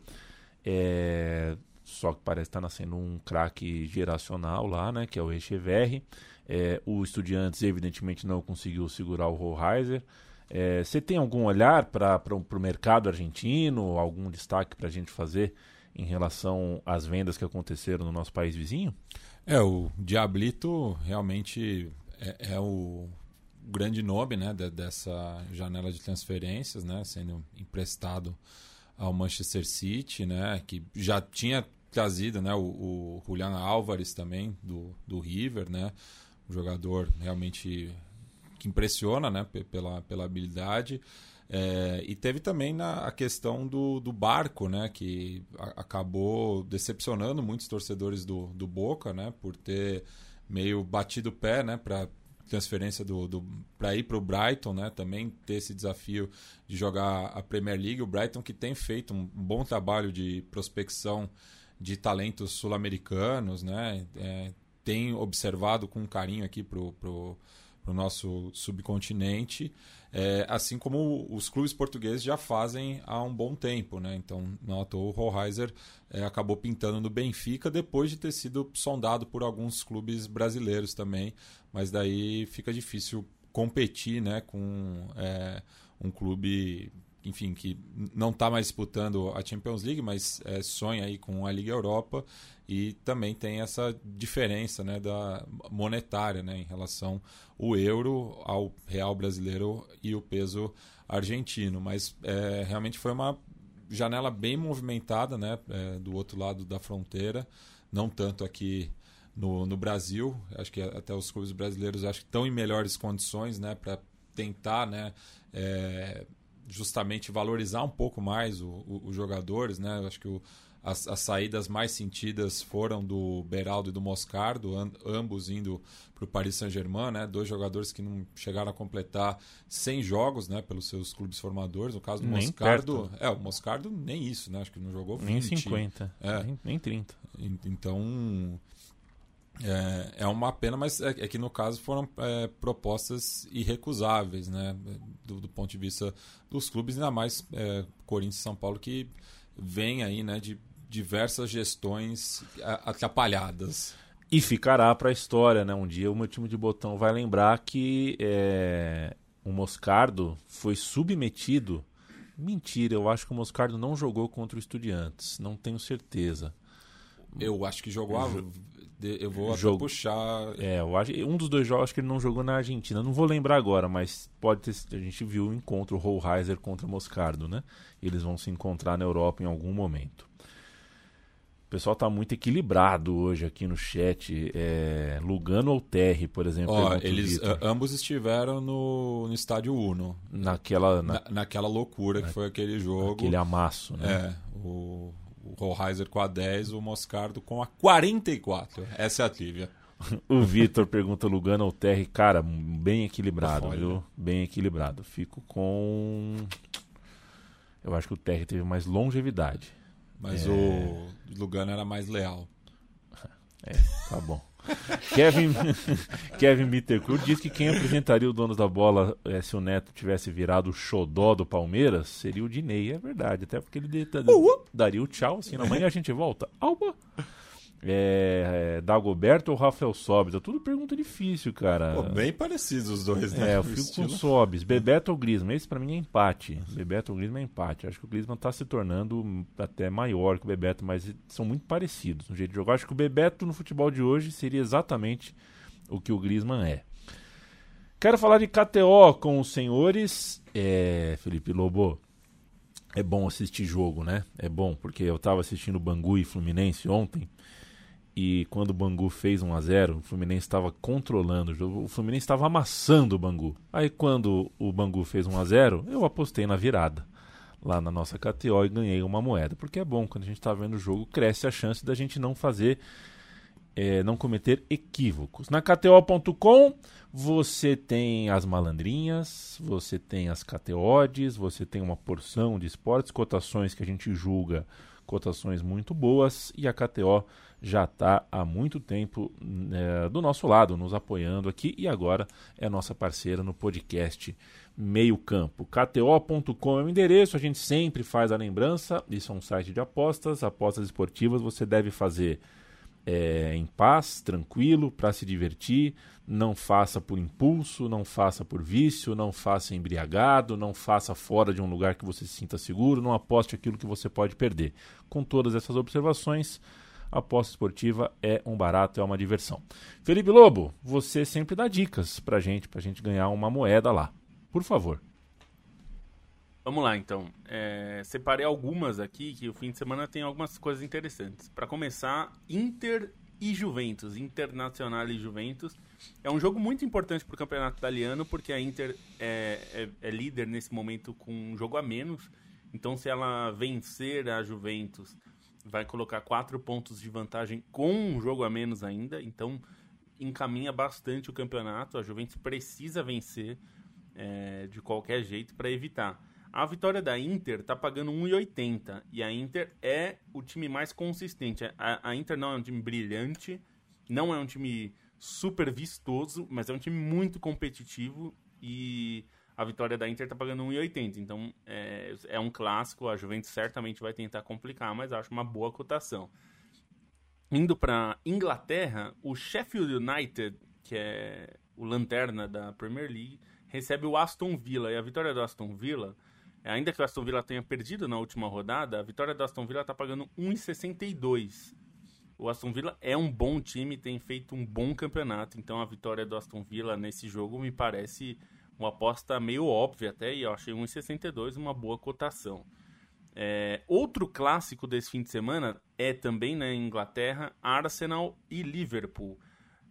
É... Só que parece estar nascendo um craque geracional lá, né? Que é o Echeverri. É, o Estudiantes, evidentemente, não conseguiu segurar o Rollheiser. É, você tem algum olhar para o mercado argentino? Algum destaque para a gente fazer em relação às vendas que aconteceram no nosso país vizinho? É, o Diablito realmente é, é o grande nome né, de, dessa janela de transferências, né, sendo emprestado ao Manchester City, né, que já tinha trazido né, o, o Julian Álvares também do, do River, né, um jogador realmente que impressiona né, pela, pela habilidade. É, e teve também na, a questão do, do barco, né, que a, acabou decepcionando muitos torcedores do, do Boca, né, por ter meio batido o pé, né, para transferência do, do para ir para o Brighton, né, também ter esse desafio de jogar a Premier League. O Brighton que tem feito um bom trabalho de prospecção de talentos sul-americanos, né, é, tem observado com carinho aqui pro, pro para o nosso subcontinente, é, assim como os clubes portugueses já fazem há um bom tempo. Né? Então, não à toa, o Rollheiser é, acabou pintando no Benfica depois de ter sido sondado por alguns clubes brasileiros também, mas daí fica difícil competir né, com é, um clube enfim, que não está mais disputando a Champions League, mas é, sonha aí com a Liga Europa e também tem essa diferença né, da monetária né, em relação ao euro ao real brasileiro e o peso argentino. Mas é, realmente foi uma janela bem movimentada né, é, do outro lado da fronteira, não tanto aqui no, no Brasil. Acho que até os clubes brasileiros acho que estão em melhores condições né, para tentar né, é, justamente valorizar um pouco mais os jogadores, né? Acho que o, as, as, saídas mais sentidas foram do Beraldo e do Moscardo, ambos indo para o Paris Saint-Germain, né? Dois jogadores que não chegaram a completar 100 jogos, né? Pelos seus clubes formadores. No caso do nem Moscardo, perto. é o Moscardo nem isso, né? Acho que não jogou 20. Nem 50, é. nem, nem 30. Então é, é uma pena, mas é, é que no caso foram é, propostas irrecusáveis, né? Do, do, ponto de vista dos clubes, ainda mais é, Corinthians e São Paulo, que vem aí né, de diversas gestões atrapalhadas. E ficará para a história, né? Um dia o meu time de botão vai lembrar que é, o Moscardo foi submetido. Mentira, eu acho que o Moscardo não jogou contra o Estudiantes, não tenho certeza. Eu acho que jogou a eu vou Jogo. puxar. É, acho, um dos dois jogos que ele não jogou na Argentina. Não vou lembrar agora, mas pode ter. A gente viu o encontro Rollheiser contra Moscardo, né? Eles vão se encontrar na Europa em algum momento. O pessoal tá muito equilibrado hoje aqui no chat. É, Lugano ou Terry, por exemplo. Ó, eles ambos estiveram no, no estádio Uno. Naquela, na... Na, naquela loucura na, que foi aquele jogo. Aquele amasso, né? É. O, o Rollheiser com a 10, o Moscardo com a 44. Essa é a trivia. o Vitor pergunta Lugano ou Terry, cara, bem equilibrado, Olha. viu? Bem equilibrado. Fico com. Eu acho que o Terry teve mais longevidade. Mas é... o Lugano era mais leal. [LAUGHS] É, tá bom. [LAUGHS] Kevin, [LAUGHS] Kevin Bittencourt diz que quem apresentaria o dono da bola é, se o Neto tivesse virado o xodó do Palmeiras seria o Dinei. É verdade, até porque ele daria o tchau assim na manhã a gente volta. Alba! É, é, Dagoberto ou Rafael Sobis? É tudo pergunta difícil, cara. Pô, bem parecidos os dois, né? É, eu O fico com Sobis. Bebeto ou Griezmann? Esse pra mim é empate. Bebeto ou Griezmann é empate. Acho que o Griezmann tá se tornando até maior que o Bebeto, mas são muito parecidos no jeito de jogar. Acho que o Bebeto no futebol de hoje seria exatamente o que o Griezmann é. Quero falar de KTO com os senhores. É, Felipe Lobo. É bom assistir jogo, né? É bom, porque eu tava assistindo Bangu e Fluminense ontem. E quando o Bangu fez 1 a 0 o Fluminense estava controlando o jogo. O Fluminense estava amassando o Bangu. Aí quando o Bangu fez 1 a 0 eu apostei na virada lá na nossa KTO e ganhei uma moeda. Porque é bom, quando a gente está vendo o jogo, cresce a chance da gente não fazer, é, não cometer equívocos. Na KTO.com você tem as malandrinhas, você tem as KTOdes, você tem uma porção de esportes, cotações que a gente julga cotações muito boas e a KTO já está há muito tempo é, do nosso lado, nos apoiando aqui e agora é nossa parceira no podcast Meio Campo. KTO.com é o endereço, a gente sempre faz a lembrança, isso é um site de apostas, apostas esportivas você deve fazer é, em paz, tranquilo, para se divertir. Não faça por impulso, não faça por vício, não faça embriagado, não faça fora de um lugar que você se sinta seguro, não aposte aquilo que você pode perder. Com todas essas observações, aposta esportiva é um barato, é uma diversão. Felipe Lobo, você sempre dá dicas pra gente, pra gente ganhar uma moeda lá. Por favor. Vamos lá, então. É, separei algumas aqui, que o fim de semana tem algumas coisas interessantes. Para começar, Inter e Juventus, Internacional e Juventus. É um jogo muito importante para o campeonato italiano, porque a Inter é, é, é, líder nesse momento com um jogo a menos. Então, se ela vencer a Juventus, vai colocar quatro pontos de vantagem com um jogo a menos ainda. Então, encaminha bastante o campeonato. A Juventus precisa vencer é, de qualquer jeito para evitar. A vitória da Inter tá pagando 1,80 e a Inter é o time mais consistente. A, a, Inter não é um time brilhante, não é um time super vistoso, mas é um time muito competitivo e a vitória da Inter tá pagando 1,80. Então é, é um clássico, a Juventus certamente vai tentar complicar, mas acho uma boa cotação. Indo para Inglaterra, o Sheffield United, que é o lanterna da Premier League, recebe o Aston Villa e a vitória do Aston Villa Ainda que o Aston Villa tenha perdido na última rodada, a vitória do Aston Villa está pagando 1,62. O Aston Villa é um bom time, tem feito um bom campeonato, então a vitória do Aston Villa nesse jogo me parece uma aposta meio óbvia até, e eu achei 1,62 uma boa cotação. É, outro clássico desse fim de semana é também na Inglaterra, Arsenal e Liverpool.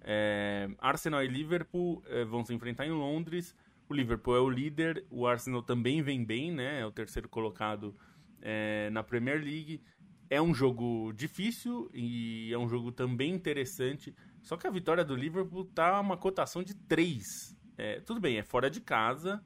É, Arsenal e Liverpool é, vão se enfrentar em Londres. O Liverpool é o líder, o Arsenal também vem bem, né? É o terceiro colocado é, na Premier League. É um jogo difícil e é um jogo também interessante. Só que a vitória do Liverpool tá uma cotação de 3. É, tudo bem, é fora de casa,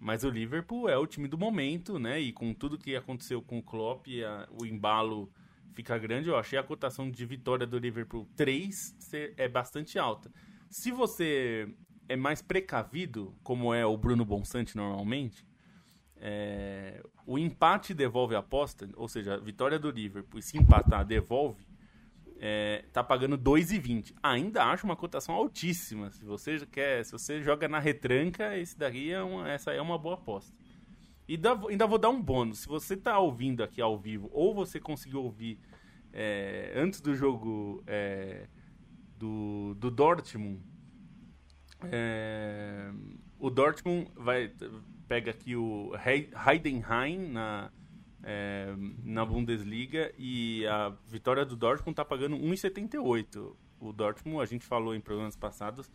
mas o Liverpool é o time do momento, né? E com tudo que aconteceu com o Klopp, a, o embalo fica grande. Eu achei a cotação de vitória do Liverpool 3 ser, é bastante alta. Se você é mais precavido, como é o Bruno Bonsante normalmente, é, o empate devolve a aposta, ou seja, a vitória do Liverpool, e se empatar, devolve, é, tá pagando 2,20. Ainda acho uma cotação altíssima. Se você quer, se você joga na retranca, esse daqui é uma, essa é uma boa aposta. E ainda, ainda vou dar um bônus. Se você tá ouvindo aqui ao vivo, ou você conseguiu ouvir é, antes do jogo é, do, do Dortmund, é, o Dortmund vai pega aqui o Heidenheim na é, na Bundesliga e a vitória do Dortmund está pagando 1,78. O Dortmund, a gente falou em programas passados,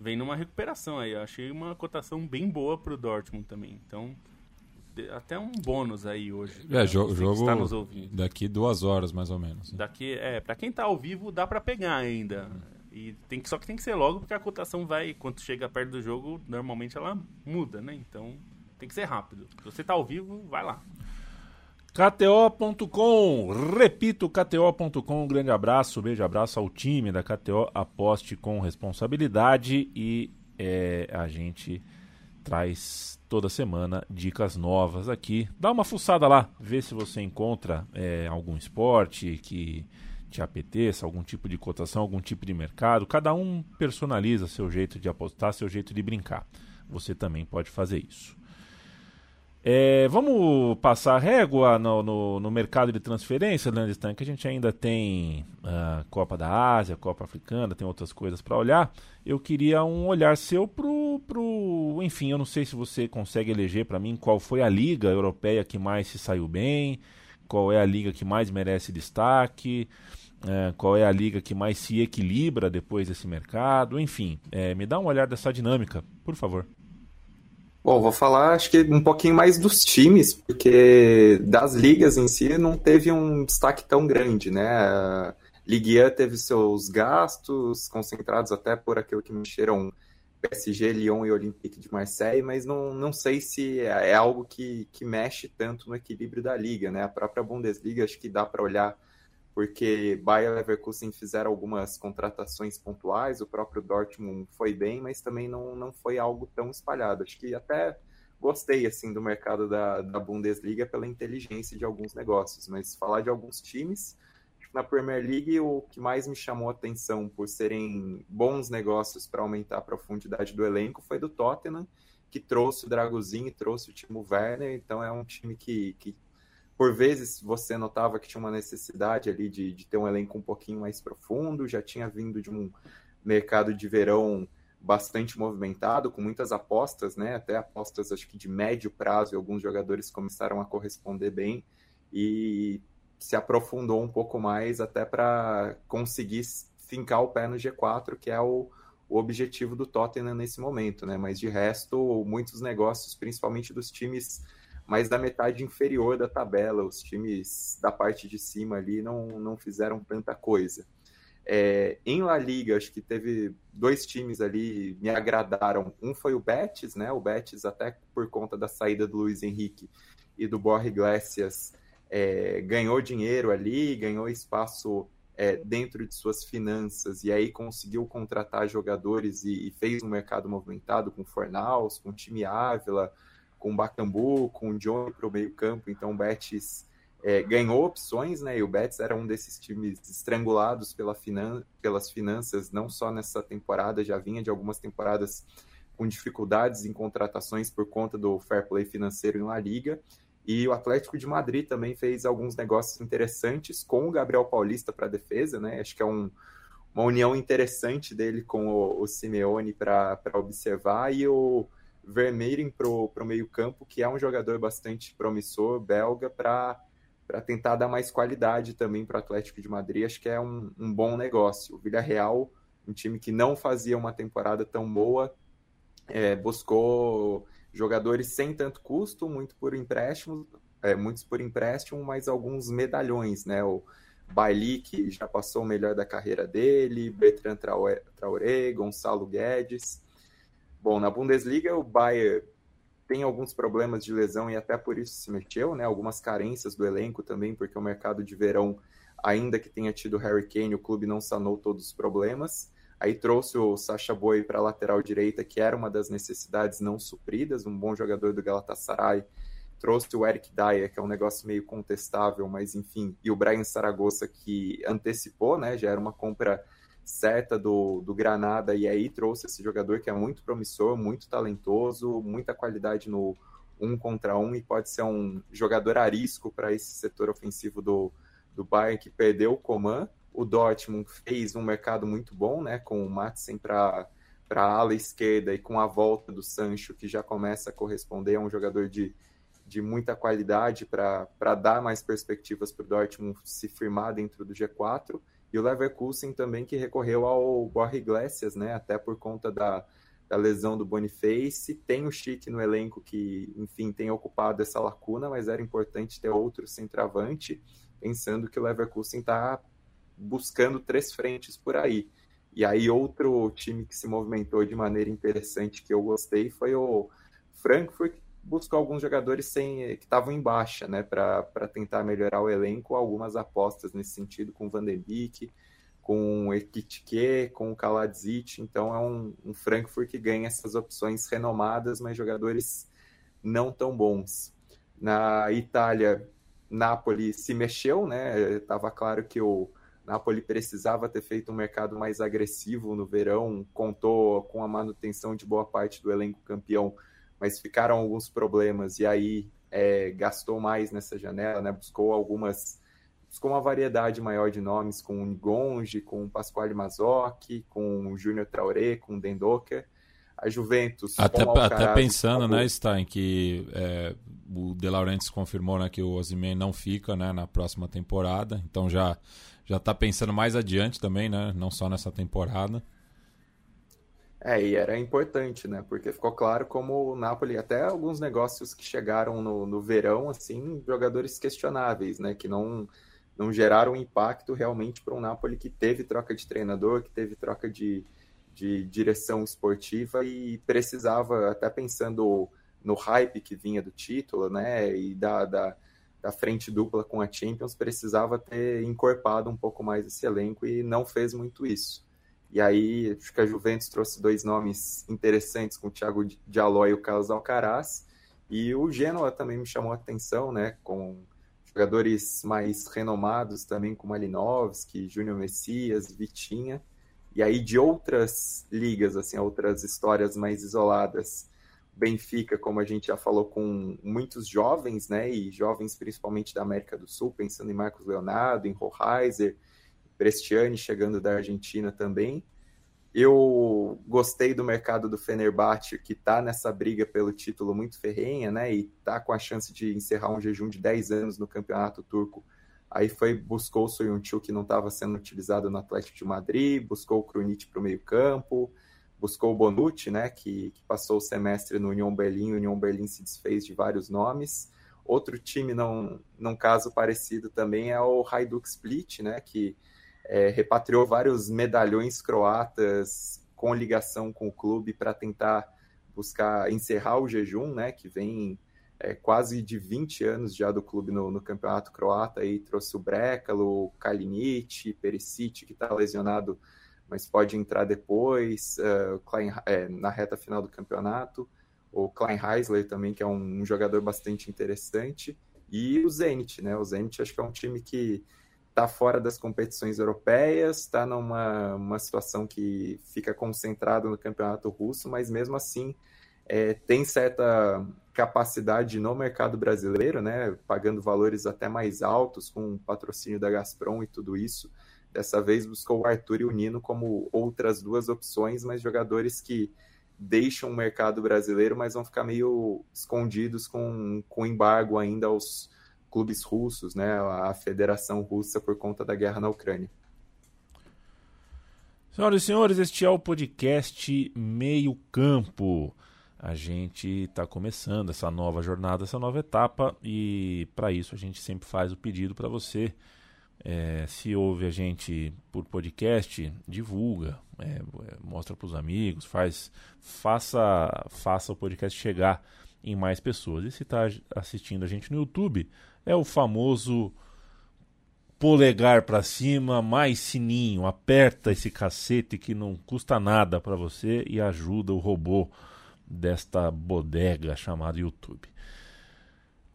vem numa recuperação aí. Eu achei uma cotação bem boa para o Dortmund também. Então, até um bônus aí hoje. É, jo jogo está nos ouvindo. daqui duas horas mais ou menos. Daqui, é, para quem está ao vivo dá para pegar ainda. E tem que, só que tem que ser logo, porque a cotação vai, quando chega perto do jogo, normalmente ela muda, né? Então tem que ser rápido. Se você tá ao vivo, vai lá. KTO.com, repito, KTO.com, um grande abraço, um beijo, abraço ao time da KTO, aposte com responsabilidade e é, a gente traz toda semana dicas novas aqui. Dá uma fuçada lá, vê se você encontra é, algum esporte que te apeteça, algum tipo de cotação, algum tipo de mercado. Cada um personaliza seu jeito de apostar, seu jeito de brincar. Você também pode fazer isso. É, vamos passar régua no, no, no, mercado de transferência, Landestan, que a gente ainda tem a uh, Copa da Ásia, Copa Africana, tem outras coisas para olhar. Eu queria um olhar seu pro, pro. Enfim, eu não sei se você consegue eleger para mim qual foi a liga europeia que mais se saiu bem, qual é a liga que mais merece destaque, uh, qual é a liga que mais se equilibra depois desse mercado. Enfim, é, me dá um olhar dessa dinâmica, por favor. Bom, vou falar acho que um pouquinho mais dos times, porque das ligas em si não teve um destaque tão grande, né? A Ligue 1 teve seus gastos concentrados até por aquilo que mexeram PSG, Lyon e Olympique de Marseille, mas não, não sei se é, é algo que, que mexe tanto no equilíbrio da liga, né? A própria Bundesliga acho que dá para olhar porque Bayer Leverkusen fizeram algumas contratações pontuais, o próprio Dortmund foi bem, mas também não, não foi algo tão espalhado. Acho que até gostei assim do mercado da, da Bundesliga pela inteligência de alguns negócios, mas falar de alguns times, na Premier League o que mais me chamou a atenção por serem bons negócios para aumentar a profundidade do elenco foi do Tottenham, que trouxe o Dragozinho, trouxe o Timo Werner, então é um time que, que por vezes você notava que tinha uma necessidade ali de, de ter um elenco um pouquinho mais profundo, já tinha vindo de um mercado de verão bastante movimentado, com muitas apostas, né? Até apostas acho que de médio prazo, e alguns jogadores começaram a corresponder bem e se aprofundou um pouco mais até para conseguir fincar o pé no G4, que é o, o objetivo do Tottenham nesse momento, né? Mas de resto, muitos negócios, principalmente dos times mas da metade inferior da tabela, os times da parte de cima ali não, não fizeram tanta coisa. É, em La Liga, acho que teve dois times ali me agradaram. Um foi o Betis, né? O Betis, até por conta da saída do Luiz Henrique e do Borja Iglesias, é, ganhou dinheiro ali, ganhou espaço é, dentro de suas finanças e aí conseguiu contratar jogadores e, e fez um mercado movimentado com Fornaus, com o time Ávila, com o Bacambu, com o Johnny para o meio-campo. Então o Betis é, ganhou opções, né? E o Betis era um desses times estrangulados pela finan pelas finanças, não só nessa temporada, já vinha de algumas temporadas com dificuldades em contratações por conta do fair play financeiro em La Liga. E o Atlético de Madrid também fez alguns negócios interessantes com o Gabriel Paulista para a defesa, né? Acho que é um, uma união interessante dele com o, o Simeone para observar. E o, Vermeeren para o meio-campo, que é um jogador bastante promissor, belga, para tentar dar mais qualidade também para o Atlético de Madrid. Acho que é um, um bom negócio. O Villarreal, um time que não fazia uma temporada tão boa, é, buscou jogadores sem tanto custo, muito por empréstimo, é, muitos por empréstimo, mas alguns medalhões, né? O Bailly, que já passou o melhor da carreira dele, Bertrand Traoré, Gonçalo Guedes. Bom, na Bundesliga o Bayern tem alguns problemas de lesão e até por isso se mexeu, né? Algumas carências do elenco também, porque o mercado de verão, ainda que tenha tido Harry Kane, o clube não sanou todos os problemas. Aí trouxe o Sacha Boy para a lateral direita, que era uma das necessidades não supridas, um bom jogador do Galatasaray. Trouxe o Eric Dyer, que é um negócio meio contestável, mas enfim. E o Brian Saragossa, que antecipou, né? Já era uma compra certa do, do Granada e aí trouxe esse jogador que é muito promissor, muito talentoso, muita qualidade no um contra um e pode ser um jogador arisco para esse setor ofensivo do, do Bayern que perdeu o Coman. O Dortmund fez um mercado muito bom, né, com o Matsen para para a ala esquerda e com a volta do Sancho, que já começa a corresponder a um jogador de, de muita qualidade para dar mais perspectivas para o Dortmund se firmar dentro do G4. E o Leverkusen também que recorreu ao Borja Iglesias, né? Até por conta da, da lesão do Boniface. Tem o Chique no elenco que, enfim, tem ocupado essa lacuna, mas era importante ter outro centroavante, pensando que o Leverkusen está buscando três frentes por aí. E aí outro time que se movimentou de maneira interessante que eu gostei foi o Frankfurt, buscou alguns jogadores sem, que estavam em baixa, né, para tentar melhorar o elenco, algumas apostas nesse sentido com o Van de Beek, com o com o Kaladzic, então é um, um Frankfurt que ganha essas opções renomadas, mas jogadores não tão bons. Na Itália, Napoli se mexeu, né, estava claro que o Napoli precisava ter feito um mercado mais agressivo no verão, contou com a manutenção de boa parte do elenco campeão, mas ficaram alguns problemas e aí é, gastou mais nessa janela, né? Buscou algumas, buscou uma variedade maior de nomes com o Ngonge, com o Pasquale Mazzocchi, com o Júnior Traoré, com o Dendoka. A Juventus. Até, até pensando, né, Stein, que é, o De Laurentiis confirmou né, que o Osimhen não fica né, na próxima temporada, então já já está pensando mais adiante também, né? Não só nessa temporada. É, e era importante, né? Porque ficou claro como o Napoli, até alguns negócios que chegaram no, no verão, assim, jogadores questionáveis, né? Que não, não geraram impacto realmente para um Napoli que teve troca de treinador, que teve troca de, de direção esportiva e precisava, até pensando no hype que vinha do título, né? E da, da da frente dupla com a Champions, precisava ter encorpado um pouco mais esse elenco e não fez muito isso. E aí, acho que a Juventus trouxe dois nomes interessantes com o Thiago Diallo e o Carlos Alcaraz. E o Genoa também me chamou a atenção, né? Com jogadores mais renomados também, como Malinovski, Júnior Messias, Vitinha. E aí de outras ligas, assim, outras histórias mais isoladas. Benfica, como a gente já falou, com muitos jovens, né? E jovens principalmente da América do Sul, pensando em Marcos Leonardo, em Rohaiser, Prestiani chegando da Argentina também. Eu gostei do mercado do Fenerbahçe, que está nessa briga pelo título muito ferrenha, né? E está com a chance de encerrar um jejum de 10 anos no campeonato turco. Aí foi, buscou o Soyuncu, que não estava sendo utilizado no Atlético de Madrid, buscou o Krunic para o meio campo, buscou o Bonucci, né, que, que, passou o semestre no União Berlim, o União Berlim se desfez de vários nomes. Outro time, não, num caso parecido também, é o Hajduk Split, né, que é, repatriou vários medalhões croatas com ligação com o clube para tentar buscar encerrar o jejum, né, que vem é, quase de 20 anos já do clube no, no campeonato croata, aí trouxe o Brekalo, o Kalinic, Perisic, que está lesionado mas pode entrar depois, uh, Klein, é, na reta final do campeonato. O Klein Heisler também, que é um, um, jogador bastante interessante. E o Zenit, né? O Zenit acho que é um time que está fora das competições europeias, está numa uma situação que fica concentrado no campeonato russo, mas mesmo assim é, tem certa capacidade no mercado brasileiro, né? Pagando valores até mais altos com patrocínio da Gazprom e tudo isso. Dessa vez buscou o Arthur e o Nino como outras duas opções, mas jogadores que deixam o mercado brasileiro, mas vão ficar meio escondidos com, com embargo ainda aos clubes russos, né, a Federação Russa por conta da guerra na Ucrânia. Senhoras e senhores, este é o podcast Meio Campo. A gente está começando essa nova jornada, essa nova etapa, e para isso a gente sempre faz o pedido para você é, se ouve a gente por podcast, divulga, é, mostra para os amigos, faz, faça, faça o podcast chegar em mais pessoas. E se está assistindo a gente no YouTube, é o famoso polegar para cima, mais sininho, aperta esse cacete que não custa nada para você e ajuda o robô desta bodega chamada YouTube.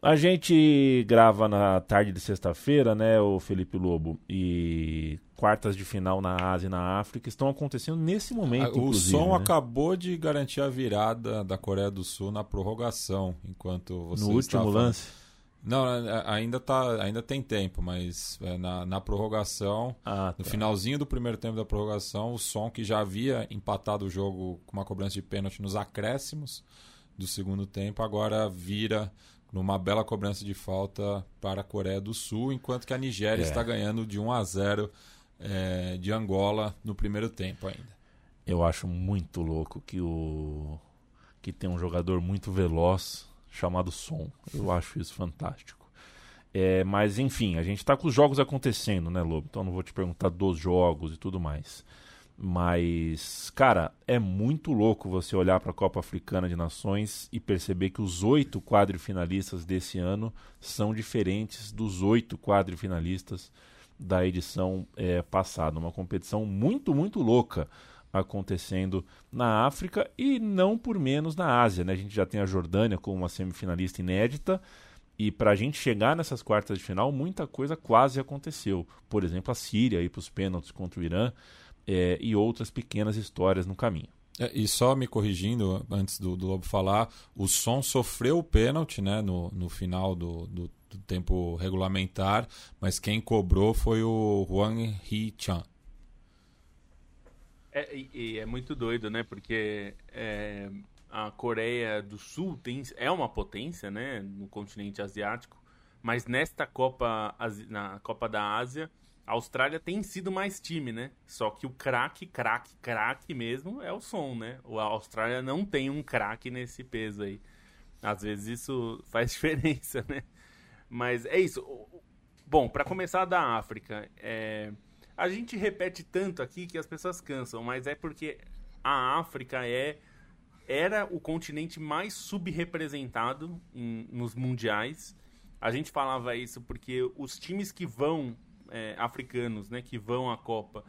A gente grava na tarde de sexta-feira, né, o Felipe Lobo, e quartas de final na Ásia e na África estão acontecendo nesse momento. O som né? acabou de garantir a virada da Coreia do Sul na prorrogação, enquanto você no último lance. Não, é, ainda tá, ainda tem tempo, mas é, na, na prorrogação, ah, tá. no finalzinho do primeiro tempo da prorrogação, o som que já havia empatado o jogo com uma cobrança de pênalti nos acréscimos do segundo tempo, agora vira numa bela cobrança de falta para a Coreia do Sul, enquanto que a Nigéria é. está ganhando de 1 a 0 é, de Angola no primeiro tempo ainda. Eu acho muito louco que o que tem um jogador muito veloz chamado Som. Eu acho isso fantástico. É, mas enfim, a gente está com os jogos acontecendo, né, Lobo? Então não vou te perguntar dos jogos e tudo mais. Mas, cara, é muito louco você olhar para a Copa Africana de Nações e perceber que os oito quadrifinalistas desse ano são diferentes dos oito quadrifinalistas da edição é, passada. Uma competição muito, muito louca acontecendo na África e não por menos na Ásia. Né? A gente já tem a Jordânia como uma semifinalista inédita E para a gente chegar nessas quartas de final, muita coisa quase aconteceu. Por exemplo, a Síria ir para os pênaltis contra o Irã é, e outras pequenas histórias no caminho. É, e só me corrigindo, antes do, do Lobo falar, o Som sofreu o pênalti né, no, no final do, do, do tempo regulamentar, mas quem cobrou foi o Huang Hee-chan. É, e, é muito doido, né? Porque é, a Coreia do Sul tem, é uma potência, né? No continente asiático. Mas nesta Copa, na Copa da Ásia, a Austrália tem sido mais time, né? Só que o craque, craque, craque mesmo é o som, né? A Austrália não tem um craque nesse peso aí. Às vezes isso [LAUGHS] faz diferença, né? Mas é isso. Bom, para começar da África, é a gente repete tanto aqui que as pessoas cansam, mas é porque a África é era o continente mais subrepresentado em, nos mundiais. A gente falava isso porque os times que vão é, africanos, né, que vão à Copa,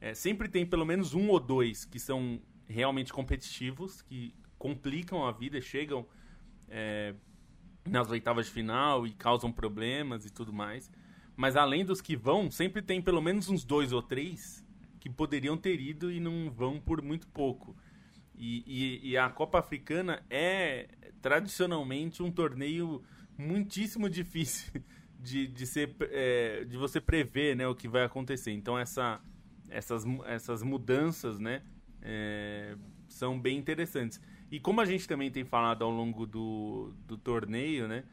é, sempre tem pelo menos um ou dois que são realmente competitivos, que complicam a vida, chegam é, nas oitavas de final e causam problemas e tudo mais. Mas além dos que vão, sempre tem pelo menos uns dois ou três que poderiam ter ido e não vão por muito pouco. E, e, e a Copa Africana é tradicionalmente um torneio muitíssimo [LAUGHS] difícil de, de, ser, é, de você prever né, o que vai acontecer. Então essa, essas, essas mudanças né, é, são bem interessantes. E como a gente também tem falado ao longo do, do torneio, né?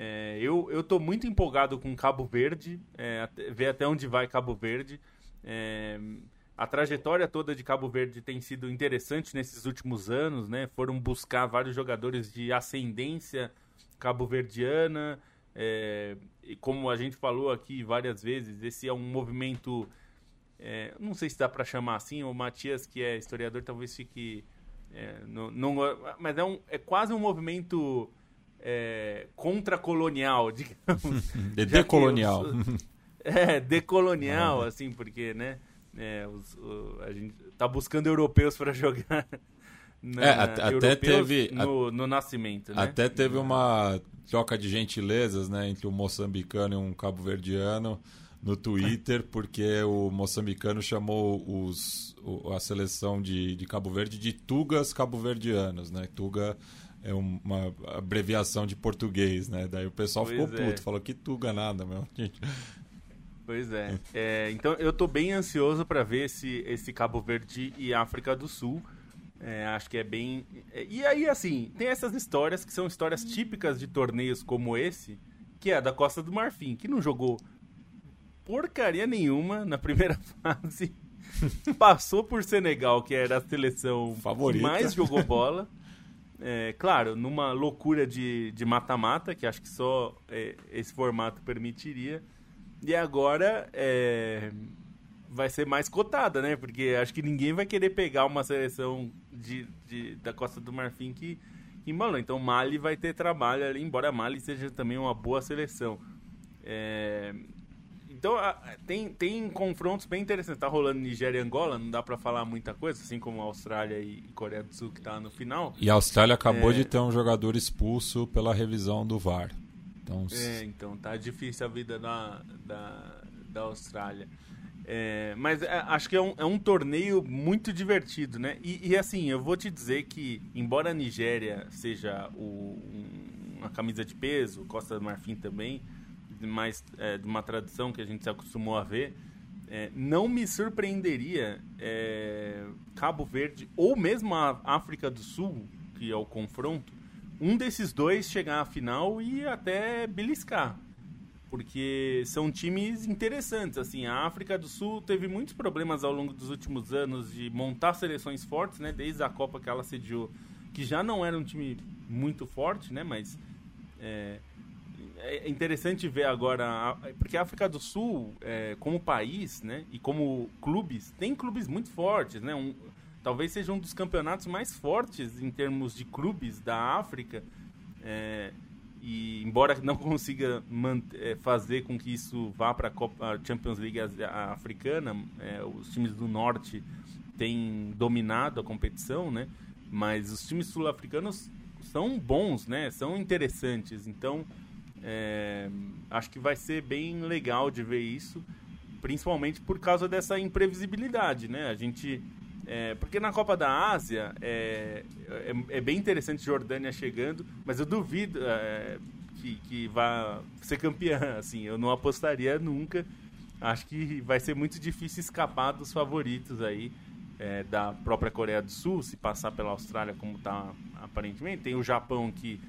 É, eu, eu tô muito empolgado com Cabo Verde, é, ver até onde vai Cabo Verde. É, a trajetória toda de Cabo Verde tem sido interessante nesses últimos anos, né? Foram buscar vários jogadores de ascendência cabo-verdiana. É, e como a gente falou aqui várias vezes, esse é um movimento. É, não sei se dá para chamar assim, o Matias, que é historiador, talvez fique. É, não, mas é, um, é quase um movimento é, contra-colonial, [LAUGHS] digamos. De decolonial. Os, [LAUGHS] é, decolonial, assim, porque, né? É, os, o, a gente tá buscando europeus para [LAUGHS] jogar. Na, é, até teve no, no nascimento, né? Até teve uma troca de gentilezas, né, entre um moçambicano e um cabo-verdiano no Twitter, porque o moçambicano chamou os, a seleção de, de Cabo Verde de Tugas cabo-verdianos, né? Tuga é uma abreviação de português, né? Daí o pessoal pois ficou é. puto, falou que tuga nada, meu. [LAUGHS] Pois é. [LAUGHS] é. Então eu tô bem ansioso para ver esse, esse Cabo Verde e África do Sul. É, acho que é bem. É, e aí, assim, tem essas histórias que são histórias típicas de torneios como esse, que é da Costa do Marfim, que não jogou porcaria nenhuma na primeira [LAUGHS] fase. Passou por Senegal, que era a seleção Favorita. que mais jogou bola. É, claro, numa loucura de mata-mata, que acho que só é, esse formato permitiria. E agora é, vai ser mais cotada, né? Porque acho que ninguém vai querer pegar uma seleção de, de da Costa do Marfim que, que embalou. Então Mali vai ter trabalho ali, embora Mali seja também uma boa seleção. É, então, tem, tem confrontos bem interessantes. Tá rolando Nigéria e Angola, não dá para falar muita coisa, assim como a Austrália e Coreia do Sul que tá no final. E a Austrália acabou é... de ter um jogador expulso pela revisão do VAR. Então, é, então tá difícil a vida da, da, da Austrália. É, mas é, acho que é um, é um torneio muito divertido, né? E, e, assim, eu vou te dizer que, embora a Nigéria seja o, um, uma camisa de peso, Costa do Marfim também, mais é, de uma tradição que a gente se acostumou a ver, é, não me surpreenderia é, Cabo Verde ou mesmo a África do Sul, que é o confronto, um desses dois chegar à final e até beliscar. Porque são times interessantes. Assim, a África do Sul teve muitos problemas ao longo dos últimos anos de montar seleções fortes, né? Desde a Copa que ela sediou, que já não era um time muito forte, né? Mas é, é interessante ver agora, porque a África do Sul, é, como país, né, e como clubes, tem clubes muito fortes, né? Um, talvez seja um dos campeonatos mais fortes em termos de clubes da África. É, e embora não [LAUGHS] consiga manter, é, fazer com que isso vá para a Champions League africana, é, os times do norte têm dominado a competição, né? Mas os times sul-africanos são bons, né? São interessantes. Então É, acho que vai ser bem legal de ver isso, principalmente por causa dessa imprevisibilidade, né? A gente é, porque na Copa da Ásia é, é, é, bem interessante Jordânia chegando, mas eu duvido é, que, que vá ser campeã. [LAUGHS] Assim, eu não apostaria nunca. Acho que vai ser muito difícil escapar dos favoritos aí é, da própria Coreia do Sul, se passar pela Austrália como está aparentemente. Tem o Japão que,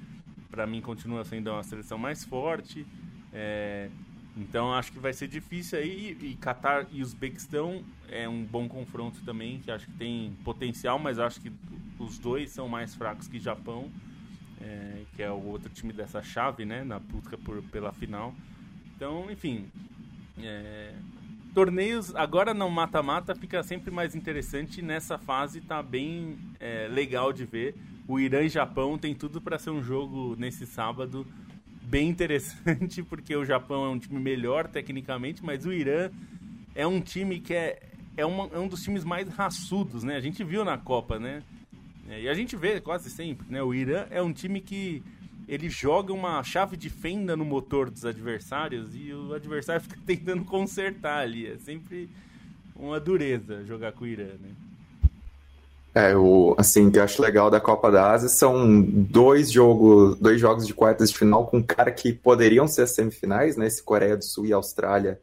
para mim, continua sendo uma seleção mais forte. É, então acho que vai ser difícil aí. E Qatar e Uzbequistão é um bom confronto também, que acho que tem potencial, mas acho que os dois são mais fracos que Japão, é, que é o outro time dessa chave, né? Na busca por, pela final. Então, enfim. É, torneios agora não mata-mata fica sempre mais interessante. Nessa fase tá bem é, legal de ver. O Irã e Japão tem tudo para ser um jogo nesse sábado bem interessante, [LAUGHS] porque o Japão é um time melhor tecnicamente, mas o Irã é um time que é, é, uma, é um dos times mais raçudos, né? A gente viu na Copa, né? É, e a gente vê quase sempre, né? O Irã é um time que ele joga uma chave de fenda no motor dos adversários e o adversário [LAUGHS] fica tentando consertar ali. É sempre uma dureza jogar com o Irã, né? É, o, assim, que eu acho legal da Copa da Ásia são dois jogos, dois jogos de quartas de final com cara que poderiam ser as semifinais, né? Esse Coreia do Sul e Austrália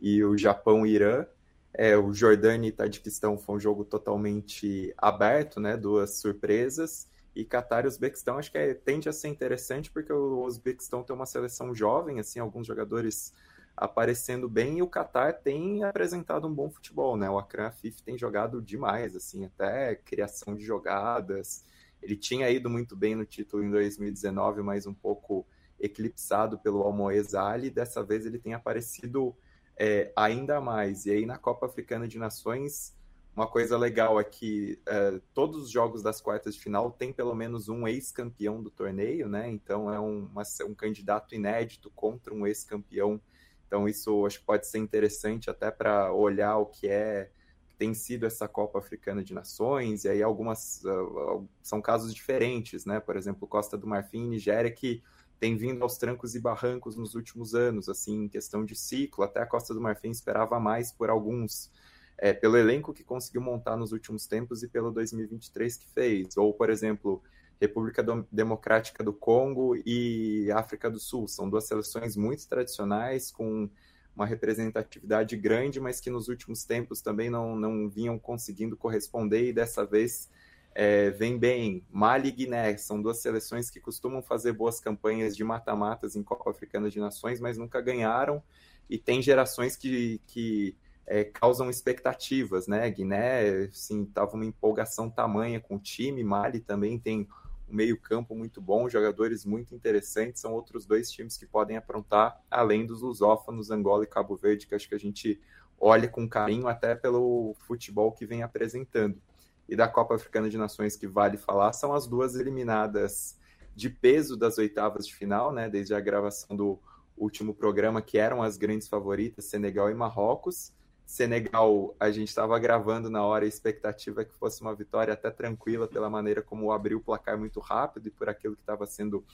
e o Japão e Irã. É, o Jordânia e Tadiquistão foi um jogo totalmente aberto, né? Duas surpresas. E Qatar e Uzbequistão acho que é, tende a ser interessante porque o Uzbequistão tem uma seleção jovem, assim, alguns jogadores aparecendo bem e o Qatar tem apresentado um bom futebol, né? O Akram Afif tem jogado demais, assim, até criação de jogadas. Ele tinha ido muito bem no título em 2019, mas um pouco eclipsado pelo Almoez Ali. Dessa vez ele tem aparecido é, ainda mais. E aí na Copa Africana de Nações, uma coisa legal é que é, todos os jogos das quartas de final tem pelo menos um ex-campeão do torneio, né? Então é um, uma, um candidato inédito contra um ex-campeão então isso acho que pode ser interessante até para olhar o que é tem sido essa Copa Africana de Nações, e aí algumas uh, são casos diferentes, né? Por exemplo, Costa do Marfim e Nigéria que tem vindo aos trancos e barrancos nos últimos anos, assim, em questão de ciclo, até a Costa do Marfim esperava mais por alguns, é, pelo elenco que conseguiu montar nos últimos tempos e pelo 2023 que fez. Ou, por exemplo, República Democrática do Congo e África do Sul. São duas seleções muito tradicionais, com uma representatividade grande, mas que nos últimos tempos também não, não vinham conseguindo corresponder e dessa vez é, vem bem. Mali e Guiné são duas seleções que costumam fazer boas campanhas de mata-matas em Copa Africana de Nações, mas nunca ganharam. E tem gerações que, que é, causam expectativas, né? Guiné, assim, tava uma empolgação tamanha com o time. Mali também tem um meio-campo muito bom, jogadores muito interessantes. São outros dois times que podem aprontar, além dos lusófonos, Angola e Cabo Verde, que acho que a gente olha com carinho até pelo futebol que vem apresentando. E da Copa Africana de Nações, que vale falar, são as duas eliminadas de peso das oitavas de final, né? Desde a gravação do último programa, que eram as grandes favoritas, Senegal e Marrocos. Senegal, a gente estava gravando na hora, a expectativa é que fosse uma vitória até tranquila pela maneira como abriu o placar muito rápido e por aquilo que estava sendo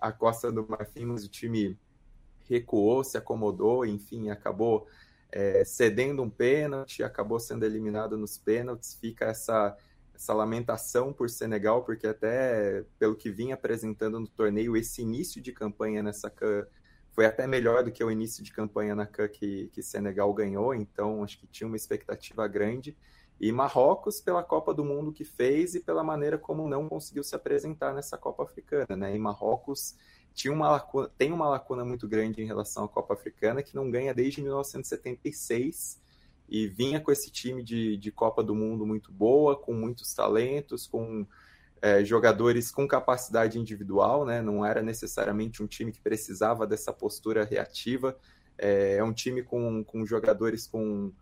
a Costa do Marfim, mas o time recuou, se acomodou, enfim, acabou é, cedendo um pênalti, acabou sendo eliminado nos pênaltis, fica essa, essa lamentação por Senegal, porque até pelo que vinha apresentando no torneio, esse início de campanha nessa foi até melhor do que o início de campanha na CAN que, que Senegal ganhou, então acho que tinha uma expectativa grande. E Marrocos pela Copa do Mundo que fez e pela maneira como não conseguiu se apresentar nessa Copa Africana, né? E Marrocos tinha uma lacuna, tem uma lacuna muito grande em relação à Copa Africana que não ganha desde 1976 e vinha com esse time de, de Copa do Mundo muito boa, com muitos talentos, com é, jogadores com capacidade individual, né? não era necessariamente um time que precisava dessa postura reativa, é, é um time com, com jogadores com,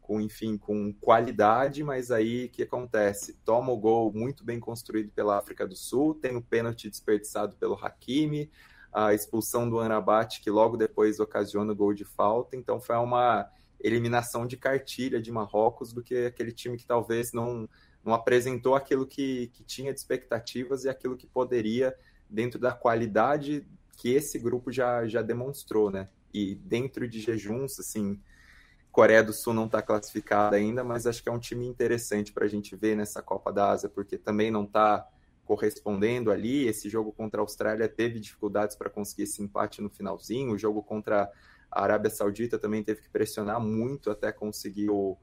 com, enfim, com qualidade, mas aí o que acontece? Toma o gol muito bem construído pela África do Sul, tem o pênalti desperdiçado pelo Hakimi, a expulsão do Anabate, que logo depois ocasiona o gol de falta, então foi uma eliminação de cartilha de Marrocos do que aquele time que talvez não não apresentou aquilo que, que tinha de expectativas e aquilo que poderia, dentro da qualidade que esse grupo já, já demonstrou, né? E dentro de jejuns, assim, Coreia do Sul não está classificada ainda, mas acho que é um time interessante para a gente ver nessa Copa da Ásia, porque também não está correspondendo ali. Esse jogo contra a Austrália teve dificuldades para conseguir esse empate no finalzinho. O jogo contra a Arábia Saudita também teve que pressionar muito até conseguir o,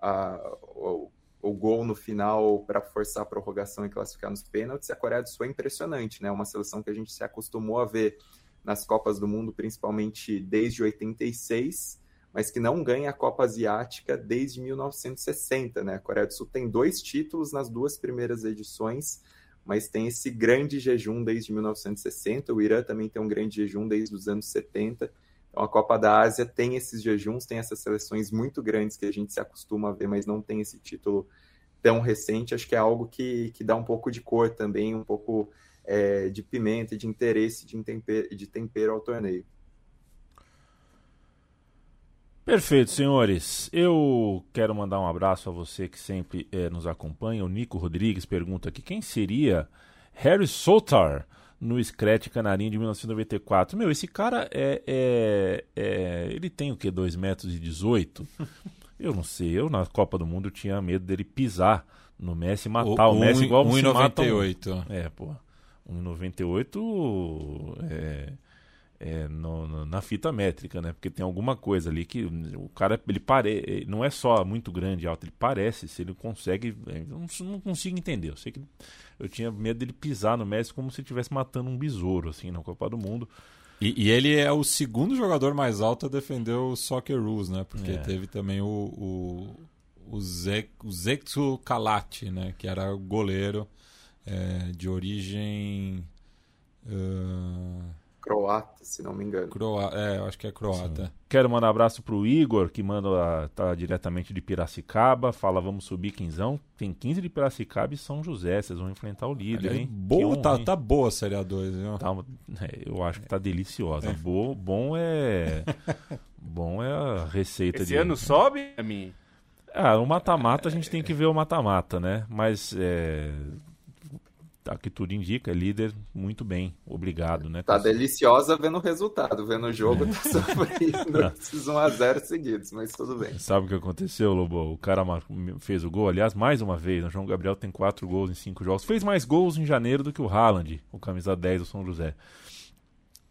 a, o, o gol no final para forçar a prorrogação e classificar nos pênaltis. A Coreia do Sul é impressionante, né? Uma seleção que a gente se acostumou a ver nas Copas do Mundo, principalmente desde 86 mas que não ganha a Copa Asiática desde 1960, né? A Coreia do Sul tem dois títulos nas duas primeiras edições, mas tem esse grande jejum desde 1960. O Irã também tem um grande jejum desde os anos 70. Então a Copa da Ásia tem esses jejuns, tem essas seleções muito grandes que a gente se acostuma a ver, mas não tem esse título tão recente. Acho que é algo que, que dá um pouco de cor também, um pouco é, de pimenta, de interesse, de tempero, de tempero ao torneio. Perfeito, senhores. Eu quero mandar um abraço a você que sempre é, nos acompanha. O Nico Rodrigues pergunta aqui quem seria Harry Sotar no Scratch Canarinho de 1994. Meu, esse cara é, é, é ele tem o que 2 metros e 18? [LAUGHS] Eu não sei. Eu na Copa do Mundo tinha medo dele pisar no Messi e matar o, o Messi igual 1,98. É, pô. 1,98 é é, no, no, na fita métrica, né? Porque tem alguma coisa ali que o cara ele pare, não é só muito grande e alto, ele parece, se ele consegue, eu não, não, consigo entender. Eu sei que eu tinha medo dele pisar no Messi como se estivesse matando um besouro assim na Copa do Mundo. E, e, ele é o segundo jogador mais alto a defender o Soccer Rules, né? Porque é. teve também o, o, o, Ze, o Zexu Kalati, né? Que era goleiro é, de origem. Uh croata, se não me engano. Croa é, eu acho que é croata. Sim. Quero mandar um abraço pro Igor, que manda tá diretamente de Piracicaba, fala vamos subir quinzão. Tem 15 de Piracicaba e São José, vocês vão enfrentar o líder, hein? Boa, honra, tá, hein? tá boa a Série A2, viu? Tá, é, eu acho que tá deliciosa. É. Bo, bom é [LAUGHS] bom é a receita Esse de... ano sobe, a mim. Ah, o mata-mata a gente tem que ver o mata-mata, né? Mas é, tá, que tudo indica, é líder muito bem, obrigado, né? Tá deliciosa vendo o resultado, vendo o jogo, tá sofrendo [LAUGHS] esses 1x0 seguidos, mas tudo bem. Sabe o que aconteceu, Lobo? O cara fez o gol, aliás, mais uma vez, o João Gabriel tem 4 gols em 5 jogos, fez mais gols em janeiro do que o Haaland, o camisa 10 do São José.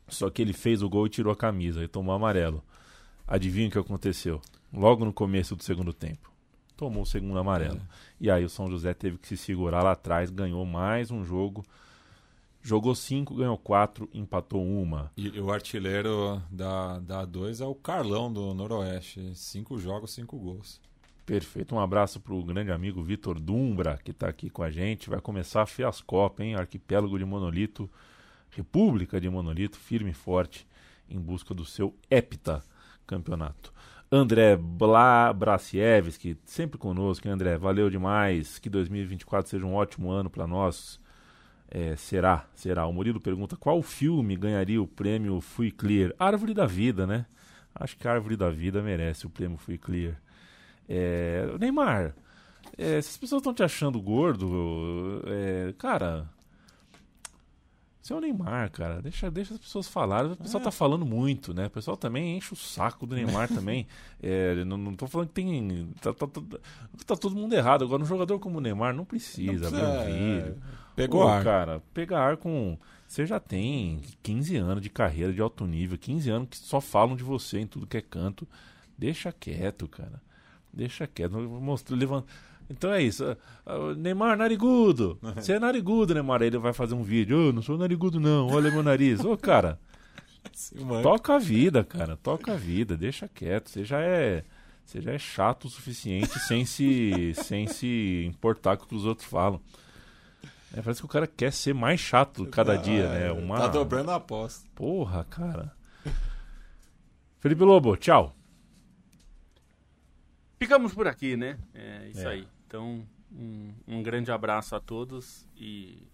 Só que ele fez o gol e tirou a camisa, e tomou amarelo. Adivinha o que aconteceu? Logo no começo do segundo tempo tomou o segundo amarelo. É. E aí o São José teve que se segurar lá atrás, ganhou mais um jogo. Jogou cinco, ganhou quatro, empatou uma. E, o artilheiro da, da A2 é o Carlão do Noroeste. Cinco jogos, cinco gols. Perfeito. Um abraço para o grande amigo Vitor Dumbra, que está aqui com a gente. Vai começar a Fiascopa, hein? Arquipélago de Monolito, República de Monolito, firme e forte, em busca do seu hepta campeonato. André Bla Brasiewski, sempre conosco, hein, André? Valeu demais. Que 2024 seja um ótimo ano para nós. É, será, será. O Murilo pergunta qual filme ganharia o prêmio Fui Clear? Árvore da Vida, né? Acho que a Árvore da Vida merece o prêmio Fui Clear. É, Neymar, é, se as pessoas estão te achando gordo, é, cara, você é o Neymar, cara. Deixa, deixa as pessoas falarem. O pessoal é. tá falando muito, né? O pessoal também enche o saco do Neymar também. [LAUGHS] É, não, não tô falando que tem. Tá, tá, tá, tá, todo mundo errado. Agora, um jogador como o Neymar não precisa abrir um vídeo. Pegou Pô, ar. cara. Pegar ar com. Você já tem 15 anos de carreira de alto nível, 15 anos que só falam de você em tudo que é canto. Deixa quieto, cara. Deixa quieto. Mostrou, levanta então é isso. Uh, Neymar, narigudo. Você é narigudo, Neymar. Aí ele vai fazer um vídeo. Oh, não sou narigudo, não. Olha meu nariz. Ô, oh, cara. Sim, toca a vida, cara. Toca a vida. Deixa quieto. Você já é. Você já é chato o suficiente sem se, sem se importar com o que os outros falam. É, parece que o cara quer ser mais chato cada ah, dia, né? Uma... Tá dobrando a aposta. Porra, cara. Felipe Lobo, tchau. Ficamos por aqui, né? É isso é. aí. Então, um, um, grande abraço a todos e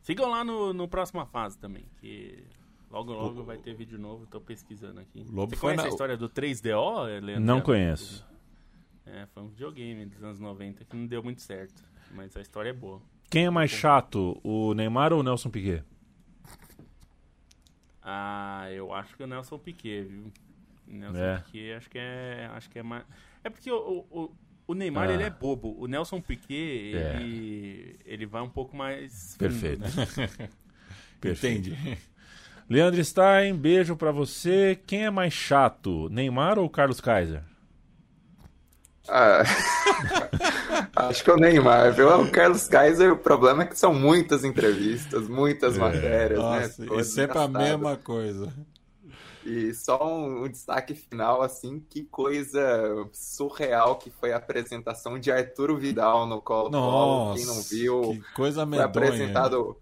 sigam lá no, no próxima fase também, que logo logo vai ter vídeo novo, estou pesquisando aqui. Lobo Você conhece na... a história do 3DO, Leandro? Não conheço. É, foi um videogame dos anos 90 que não deu muito certo, mas a história é boa. Quem é mais chato, o Neymar ou o Nelson Piquet? Ah, eu acho que o Nelson Piquet, viu? O Nelson É. Piquet acho que é, acho que é mais. É porque o, o, o Neymar Ah. ele é bobo. O Nelson Piquet É. ele, ele vai um pouco mais. fundo, Perfeito. né? [LAUGHS] Perfeito. Entendi. Leandro Stein, beijo pra você. Quem é mais chato, Neymar ou Carlos Kaiser? Ah, [LAUGHS] acho que é o Neymar, viu? O Carlos Kaiser, o problema é que são muitas entrevistas, muitas matérias, Nossa, né? e Coisas sempre a mesma coisa. E só um, um destaque final, assim, que coisa surreal que foi a apresentação de Arturo Vidal no Colo-Colo. Nossa, Quem não viu, que coisa foi medonha. apresentado...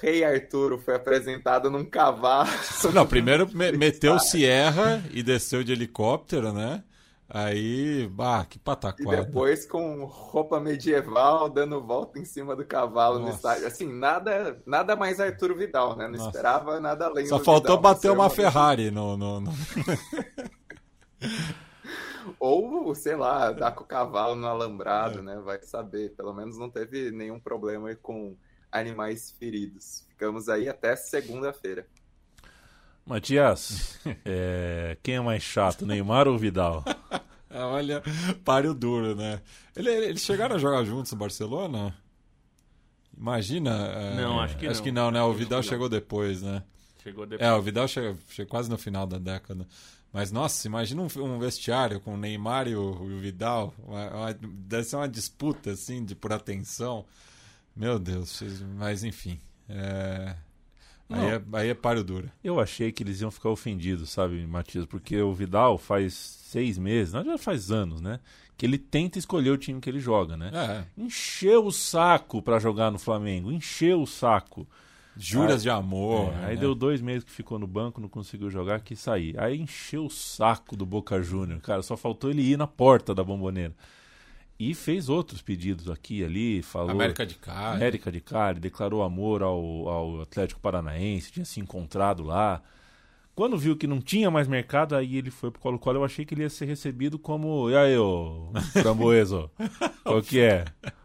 Rei Arturo foi apresentado num cavalo. Não, primeiro me- [LAUGHS] meteu Sierra e desceu de helicóptero, né? Aí, bah, que E pataquada. depois com roupa medieval, dando volta em cima do cavalo no Nossa. estádio. Assim, nada, nada mais Arturo Vidal, né? Não Nossa. esperava nada além Só faltou Vidal, bater uma Ferrari no, no, no- [LAUGHS] Ou, sei lá, dar com o cavalo no alambrado, né? Vai saber. Pelo menos não teve nenhum problema com animais feridos. Ficamos aí até segunda-feira. Matias, é, quem é mais chato, Neymar ou Vidal? [LAUGHS] Olha, páreo duro, né? Ele- Eles chegaram a jogar juntos no Barcelona? Imagina. é, Não, acho que Acho não. que não, né? O Vidal chegou depois, né? Chegou depois. É, o Vidal chegou, chegou quase no final da década. Mas, nossa, imagina um, um vestiário com o Neymar e o, e o Vidal. Uma- uma- deve ser uma disputa, assim, de por atenção. Meu Deus, mas enfim. é, Aí, é, aí é páreo duro. Eu achei que eles iam ficar ofendidos, sabe, Matias? Porque o Vidal faz seis meses, não já faz anos, né? Que ele tenta escolher o time que ele joga, né? É, Encheu o saco pra jogar no Flamengo, encheu o saco. juras Ah, de amor. É, aí né? deu dois meses que ficou no banco, não conseguiu jogar, quis sair. Aí encheu o saco do Boca Júnior, cara. Só faltou ele ir na porta da bomboneira. E fez outros pedidos aqui e ali, falou. América de Cali. América de Cali, declarou amor ao, ao Atlético Paranaense, tinha se encontrado lá. Quando viu que não tinha mais mercado, aí ele foi pro Colo-Colo. Eu achei que ele ia ser recebido como. E aí, ô Framboesa? [LAUGHS] Qual que é?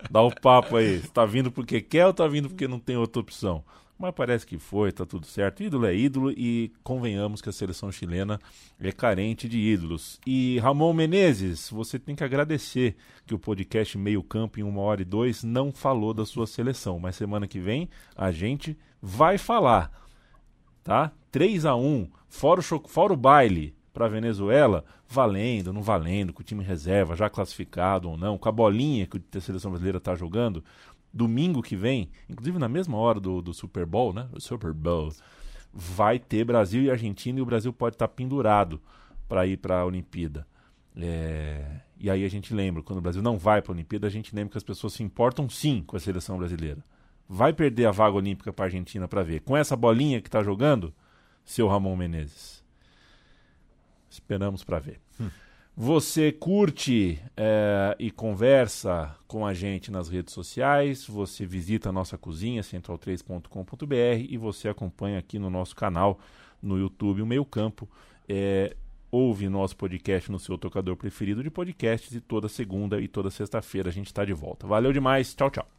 Dá o papo aí. Você tá vindo porque quer ou tá vindo porque não tem outra opção? Mas parece que foi, tá tudo certo. Ídolo é ídolo e convenhamos que a seleção chilena é carente de ídolos. E Ramon Menezes, você tem que agradecer que o podcast Meio Campo em uma hora e dois não falou da sua seleção. Mas semana que vem a gente vai falar tá? 3 a 1 fora o, cho- fora o baile para Venezuela, valendo, não valendo, com o time reserva, já classificado ou não, com a bolinha que a seleção brasileira tá jogando, domingo que vem, inclusive na mesma hora do, do Super Bowl, né? O Super Bowl, vai ter Brasil e Argentina e o Brasil pode estar pendurado para ir para a Olimpíada. É, E aí a gente lembra, quando o Brasil não vai para a Olimpíada, a gente lembra que as pessoas se importam sim com a seleção brasileira vai perder a vaga olímpica para a Argentina para ver. Com essa bolinha que está jogando, seu Ramon Menezes. Esperamos para ver. Você curte é, e conversa com a gente nas redes sociais, você visita a nossa cozinha, central3.com.br, e você acompanha aqui no nosso canal no YouTube o Meio Campo. É, ouve nosso podcast no seu tocador preferido de podcasts e toda segunda e toda sexta-feira a gente está de volta. Valeu demais, tchau, tchau.